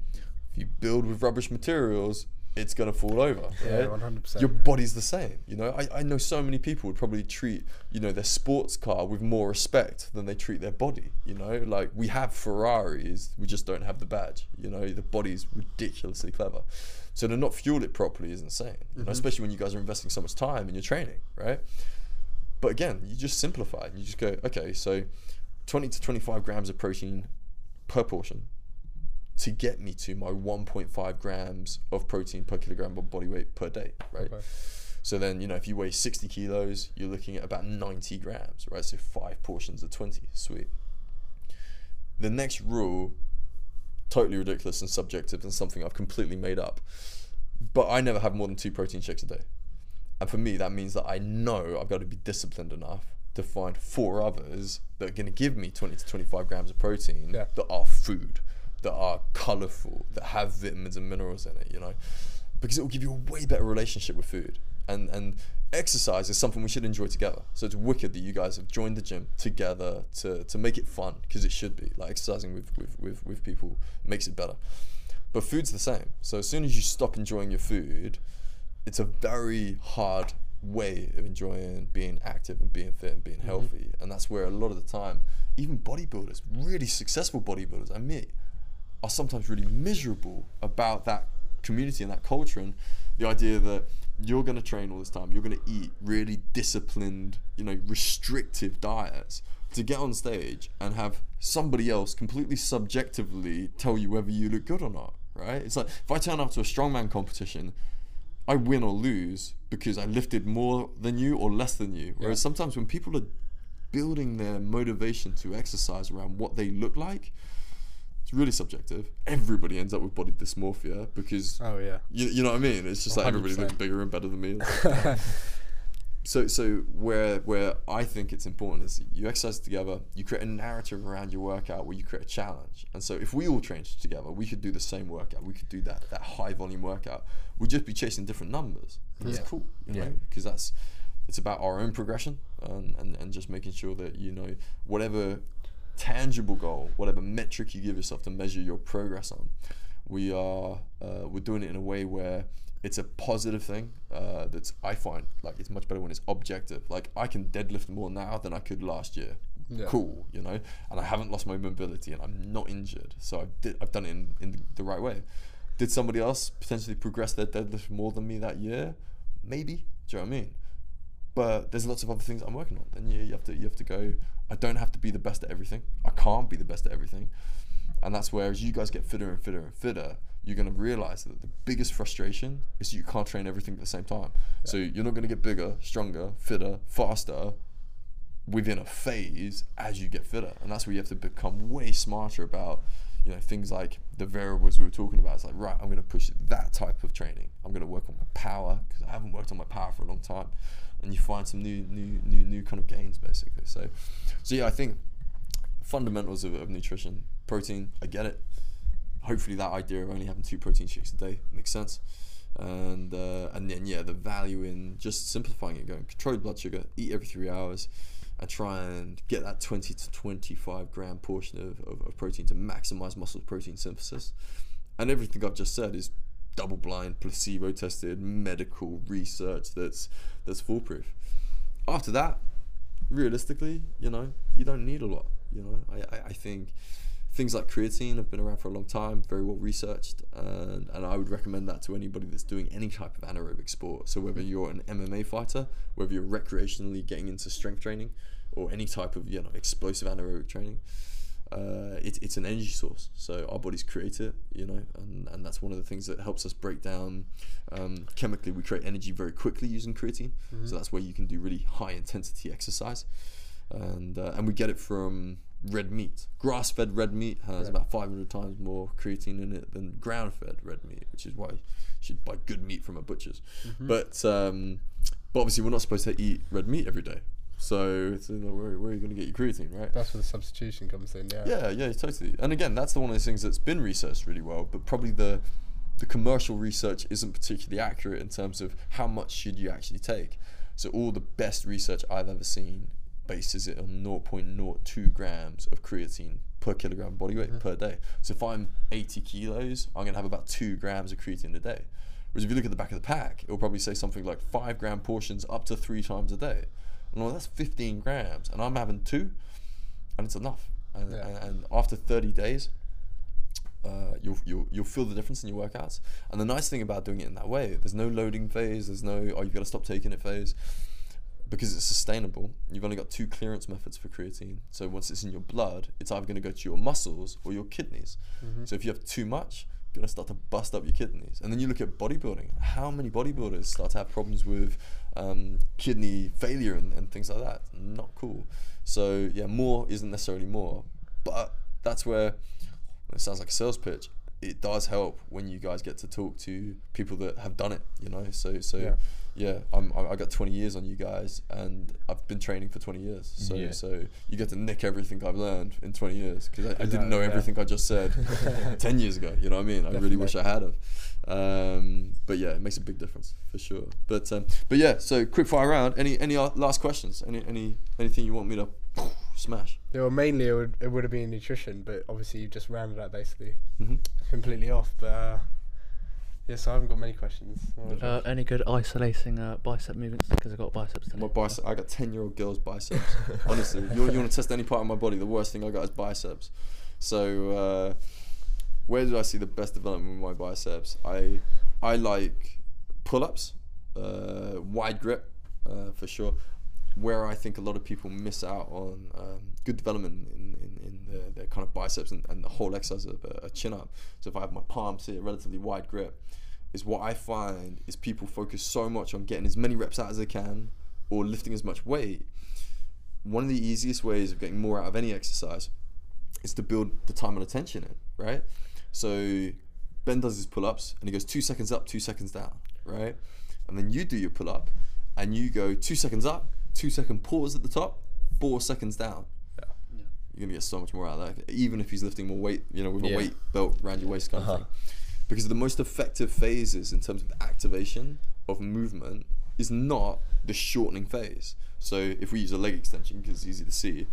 If you build with rubbish materials, it's going to fall over. Yeah, 100%. Your body's the same. You know, I, I know so many people would probably treat, you know, their sports car with more respect than they treat their body. You know, like we have Ferraris, we just don't have the badge. You know, the body's ridiculously clever. So to not fuel it properly is insane. You know, especially when you guys are investing so much time in your training, right? But again, you just simplify it. You just go, okay, so 20 to 25 grams of protein per portion to get me to my 1.5 grams of protein per kilogram of body weight per day, right? Okay. So then, you know, if you weigh 60 kilos, you're looking at about 90 grams, right? So five portions of 20, sweet. The next rule, totally ridiculous and subjective and something I've completely made up, but I never have more than two protein shakes a day. And for me, that means that I know I've got to be disciplined enough to find four others that are going to give me 20 to 25 grams of protein Yeah. that are food, that are colorful, that have vitamins and minerals in it, you know? Because it will give you a way better relationship with food. and and exercise is something we should enjoy together. So it's wicked that you guys have joined the gym together to, to make it fun because it should be. Like exercising with, with, with, with people makes it better. But food's the same. So as soon as you stop enjoying your food, it's a very hard way of enjoying being active and being fit and being mm-hmm. healthy. And that's where a lot of the time, even bodybuilders, really successful bodybuilders I meet, are sometimes really miserable about that community and that culture and the idea that you're going to train all this time, you're going to eat really disciplined, you know, restrictive diets to get on stage and have somebody else completely subjectively tell you whether you look good or not, right? It's like if I turn up to a strongman competition, I win or lose because I lifted more than you or less than you. Whereas yeah. sometimes when people are building their motivation to exercise around what they look like, it's really subjective. Everybody ends up with body dysmorphia because oh yeah, you, you know what I mean. It's just 100%. like everybody looks bigger and better than me. so so where where I think it's important is you exercise together. You create a narrative around your workout where you create a challenge. And so if we all trained together, we could do the same workout. We could do that that high volume workout. We'd just be chasing different numbers. That's yeah. cool, you know, because yeah. that's it's about our own progression and, and, and just making sure that you know whatever tangible goal, whatever metric you give yourself to measure your progress on, we are uh, we're doing it in a way where it's a positive thing. Uh, that's I find like it's much better when it's objective. Like I can deadlift more now than I could last year. Yeah. Cool, you know, and I haven't lost my mobility and I'm not injured, so I've did, I've done it in, in the right way. Did somebody else potentially progress their deadlift more than me that year? Maybe. Do you know what I mean? But there's lots of other things I'm working on, and you, you have to you have to go. I don't have to be the best at everything. I can't be the best at everything. And that's where as you guys get fitter and fitter and fitter, you're going to realize that the biggest frustration is you can't train everything at the same time. Yeah. So you're not going to get bigger, stronger, fitter, faster within a phase as you get fitter. And that's where you have to become way smarter about, you know, things like the variables we were talking about. It's like, right, I'm going to push that type of training. I'm going to work on my power because I haven't worked on my power for a long time and you find some new new new new kind of gains basically. So so yeah, I think fundamentals of, of nutrition, protein, I get it. Hopefully that idea of only having two protein shakes a day makes sense. And uh, and then yeah, the value in just simplifying it, going controlled blood sugar, eat every three hours, and try and get that 20 to 25 gram portion of, of, of protein to maximize muscle protein synthesis. And everything I've just said is double blind, placebo tested medical research that's that's foolproof. After that, realistically, you know, you don't need a lot. You know, I, I, I think things like creatine have been around for a long time, very well researched, and, and I would recommend that to anybody that's doing any type of anaerobic sport. So whether you're an MMA fighter, whether you're recreationally getting into strength training, or any type of you know explosive anaerobic training, uh, it, it's an energy source. So our bodies create it, you know, and, and that's one of the things that helps us break down um, chemically. We create energy very quickly using creatine. Mm-hmm. So that's where you can do really high intensity exercise. And, uh, and we get it from red meat. Grass fed red meat has about 500 times more creatine in it than ground fed red meat, which is why you should buy good meat from a butcher's. Mm-hmm. But, um, but obviously, we're not supposed to eat red meat every day. So it's, know, where, where are you going to get your creatine, right? That's where the substitution comes in, yeah. Yeah, yeah, totally. And again, that's the one of those things that's been researched really well, but probably the the commercial research isn't particularly accurate in terms of how much should you actually take. So all the best research I've ever seen bases it on 0.02 grams of creatine per kilogram body weight mm-hmm. per day. So if I'm 80 kilos, I'm going to have about two grams of creatine a day. Whereas if you look at the back of the pack, it will probably say something like five gram portions up to three times a day. And well, that's 15 grams, and I'm having two, and it's enough. And, yeah. and, and after 30 days, uh, you'll, you'll you'll feel the difference in your workouts. And the nice thing about doing it in that way, there's no loading phase. There's no oh you've got to stop taking it phase because it's sustainable. You've only got two clearance methods for creatine. So once it's in your blood, it's either going to go to your muscles or your kidneys. Mm-hmm. So if you have too much, you're going to start to bust up your kidneys. And then you look at bodybuilding. How many bodybuilders start to have problems with um, kidney failure and, and things like that? Not cool. So yeah, more isn't necessarily more, but that's where it sounds like a sales pitch. it does help when you guys get to talk to people that have done it. You know, so so yeah, Yeah. I'm I I got 20 years on you guys, and I've been training for 20 years. So Yeah. so you get to nick everything I've learned in 20 years because I, I didn't know everything I just said 10 years ago. You know what I mean? I really wish I had have. Um, but yeah, it makes a big difference for sure. But um, but yeah, so quick fire round. Any any last questions? Any any anything you want me to smash? Yeah, well, mainly it would it would have been nutrition, but obviously you've just rounded that basically hmm completely off. But uh, yeah, so I haven't got many questions. What Uh, any good isolating uh, bicep movements? Because I've got biceps today. My bicep. I got 10 year old girls' biceps. Honestly, you, you want to test any part of my body? The worst thing I got is biceps. So uh, where do I see the best development with my biceps? I I like pull ups, uh, wide grip uh, for sure. Where I think a lot of people miss out on um, good development in, in, in their, their kind of biceps and, and the whole exercise of a, a chin up. So if I have my palms here, relatively wide grip, is what I find is people focus so much on getting as many reps out as they can or lifting as much weight. One of the easiest ways of getting more out of any exercise is to build the time under tension in, right? So Ben does his pull ups and he goes two seconds up, two seconds down, right? And then you do your pull up and you go two seconds up, two second pause at the top, four seconds down. Yeah. You're gonna get so much more out of that, even if he's lifting more weight, you know, with a weight belt around your waist kind Uh-huh. of thing. Because the most effective phases in terms of activation of movement is not the shortening phase. So if we use a leg extension, because it's easy to see,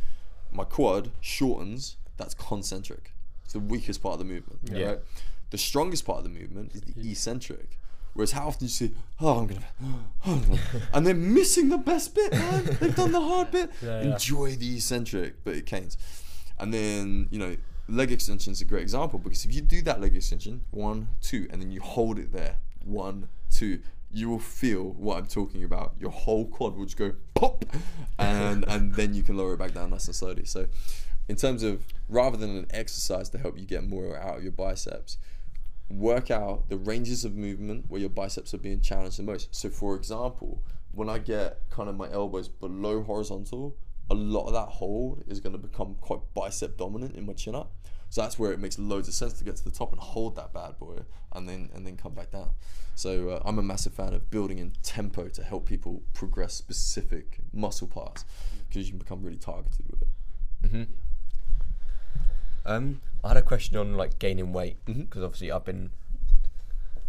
my quad shortens, that's concentric. It's the weakest part of the movement. Yeah. Right? The strongest part of the movement is the eccentric. Whereas how often do you see, oh, I'm gonna, oh, I'm gonna-" and they're missing the best bit, man. They've done the hard bit. Yeah, yeah. Enjoy the eccentric, but it canes. And then you know, leg extension is a great example because if you do that leg extension, one, two, and then you hold it there, one, two, you will feel what I'm talking about. Your whole quad will just go pop, and and then you can lower it back down nice and slowly. So, in terms of rather than an exercise to help you get more out of your biceps, work out the ranges of movement where your biceps are being challenged the most. So, for example, when I get kind of my elbows below horizontal, a lot of that hold is going to become quite bicep dominant in my chin up. So that's where it makes loads of sense to get to the top and hold that bad boy, and then and then come back down. So uh, I'm a massive fan of building in tempo to help people progress specific muscle parts because you can become really targeted with it. hmm Um, I had a question on like gaining weight because obviously I've been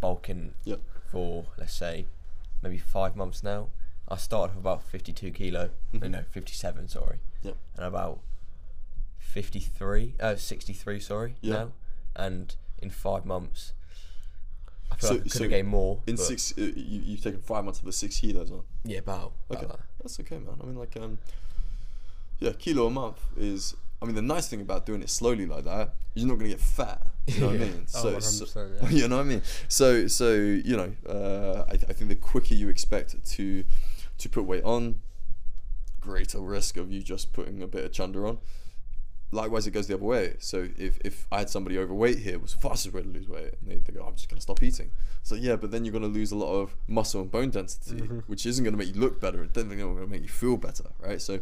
bulking Yep. for let's say maybe five months now. I started with about 52 kilo, no, Mhm. no, 57, sorry, Yep. and about 53, uh, 63, sorry, Yeah. now. And in five months, I feel So- like I could so have gained more. In six, uh, you, you've taken five months to put six kilos on. yeah, about, about Okay, that. that's okay, man. I mean, like, um, yeah, kilo a month is. I mean, the nice thing about doing it slowly like that, you're not gonna get fat. You know what I mean? Oh, So, 100%, so yeah. you know what I mean. So, so you know, uh, I, I think the quicker you expect to to put weight on, greater risk of you just putting a bit of chunder on. Likewise, it goes the other way. So if, if I had somebody overweight here, was the fastest way to lose weight, and they, they go, I'm just going to stop eating. So yeah, but then you're going to lose a lot of muscle and bone density, Mhm. which isn't going to make you look better. It's definitely going to make you feel better, right? So,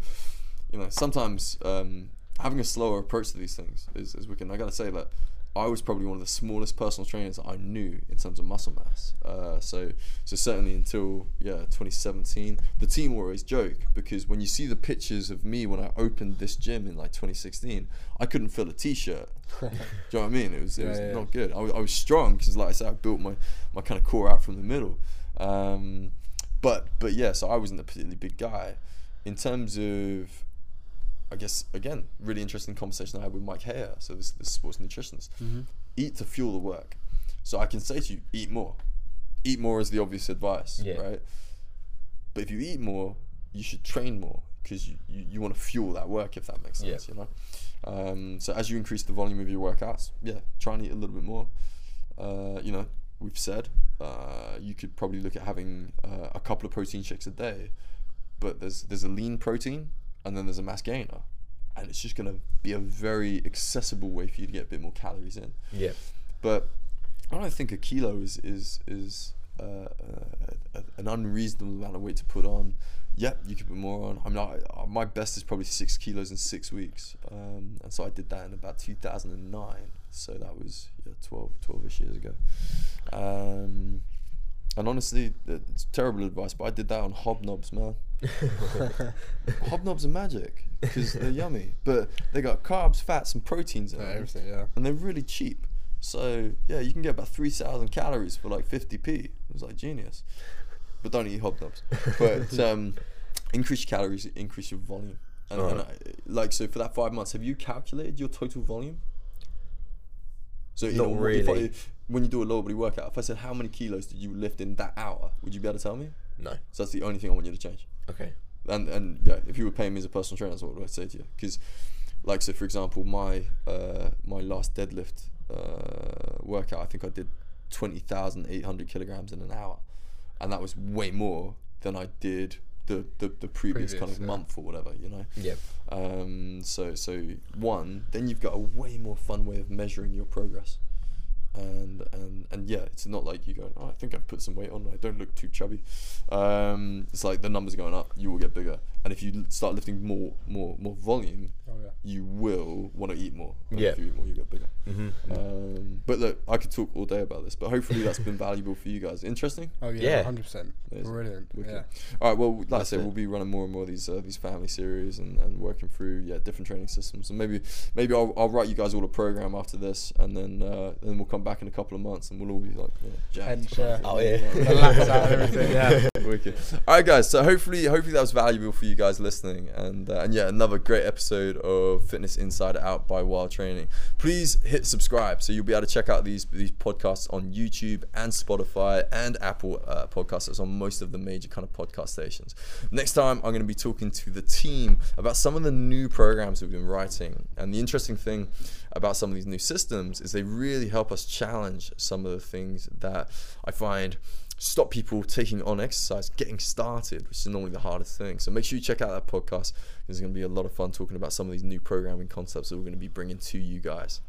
you know, sometimes um, having a slower approach to these things is, is wicked. And I got to say that I was probably one of the smallest personal trainers I knew in terms of muscle mass. Uh, so, so certainly until yeah 2017, the team will always joke because when you see the pictures of me when I opened this gym in like 2016, I couldn't fill a t-shirt. Do you know what I mean? It was it Yeah, was yeah. not good. I, was- I was strong because, like I said, I built my my kind of core out from the middle. Um, but but yeah, so I wasn't a particularly big guy. In terms of I guess again, really interesting conversation I had with Mike Hayer. So this this sports nutritionist. Mm-hmm. Eat to fuel the work. So I can say to you, eat more. Eat more is the obvious advice, Yeah. right? But if you eat more, you should train more because you, you, you want to fuel that work if that makes Yeah. sense, you know. Um, so as you increase the volume of your workouts, yeah, try and eat a little bit more. Uh, you know, we've said uh, you could probably look at having uh, a couple of protein shakes a day, but there's there's a lean protein and then there's a mass gainer, and it's just gonna be a very accessible way for you to get a bit more calories in. Yeah. But I don't think a kilo is is is uh, uh, an unreasonable amount of weight to put on, yep, you could put more on. I'm not. My best is probably six kilos in six weeks, um, and so I did that in about 2009. So that was yeah, 12, 12ish years ago. Um, and honestly, it's terrible advice, but I did that on hobnobs, man. hobnobs are magic because they're yummy, but they got carbs, fats, and proteins in Yeah, them, everything, yeah. and they're really cheap. So yeah, you can get about three thousand calories for like 50p. It was like genius. But don't eat hobnobs. But um, increase your calories, increase your volume. And, and I, like so for that five months, have you calculated your total volume? So you Not know, if I- really. when you do a lower body workout, if I said how many kilos did you lift in that hour, would you be able to tell me? No. So that's the only thing I want you to change. Okay. And and yeah, if you were paying me as a personal trainer, that's what I'd say to you? Because, like, so for example, my uh, my last deadlift uh, workout, I think I did twenty thousand eight hundred kilograms in an hour, and that was way more than I did the the, the previous, kind of yeah. month or whatever, you know. Yep. Um, so so one, then you've got a way more fun way of measuring your progress. And, and and yeah, it's not like you go. Oh, I think I've put some weight on. I don't look too chubby. Um, it's like the numbers are going up. You will get bigger. And if you start lifting more more more volume, Oh yeah. you will want to eat more. And Yeah. If you eat more, you get bigger. Mm-hmm. Um, but look, I could talk all day about this. But hopefully that's been valuable for you guys. Interesting. Oh yeah. Yeah. Hundred percent. Brilliant. Wicked. Yeah. All right. Well, like That's I said, it. we'll be running more and more of these uh, these family series and, and working through yeah different training systems. And maybe maybe I'll, I'll write you guys all a program after this, and then uh, then we'll come back in a couple of months and we'll all be like yeah, jacked. Bench, yeah. Oh, yeah. The out everything. Yeah. Wicked. All right, guys. So hopefully, hopefully that was valuable for you guys listening, and uh, and yeah, another great episode of Fitness Inside Out by Wild Training. Please hit subscribe so you'll be able to check out these these podcasts on YouTube and Spotify and Apple uh, Podcasts. It's on most of the major kind of podcast stations. Next time, I'm going to be talking to the team about some of the new programs we've been writing, and the interesting thing about some of these new systems is they really help us challenge some of the things that I find stop people taking on exercise, getting started, which is normally the hardest thing. So make sure you check out that podcast. There's going to be a lot of fun talking about some of these new programming concepts that we're going to be bringing to you guys.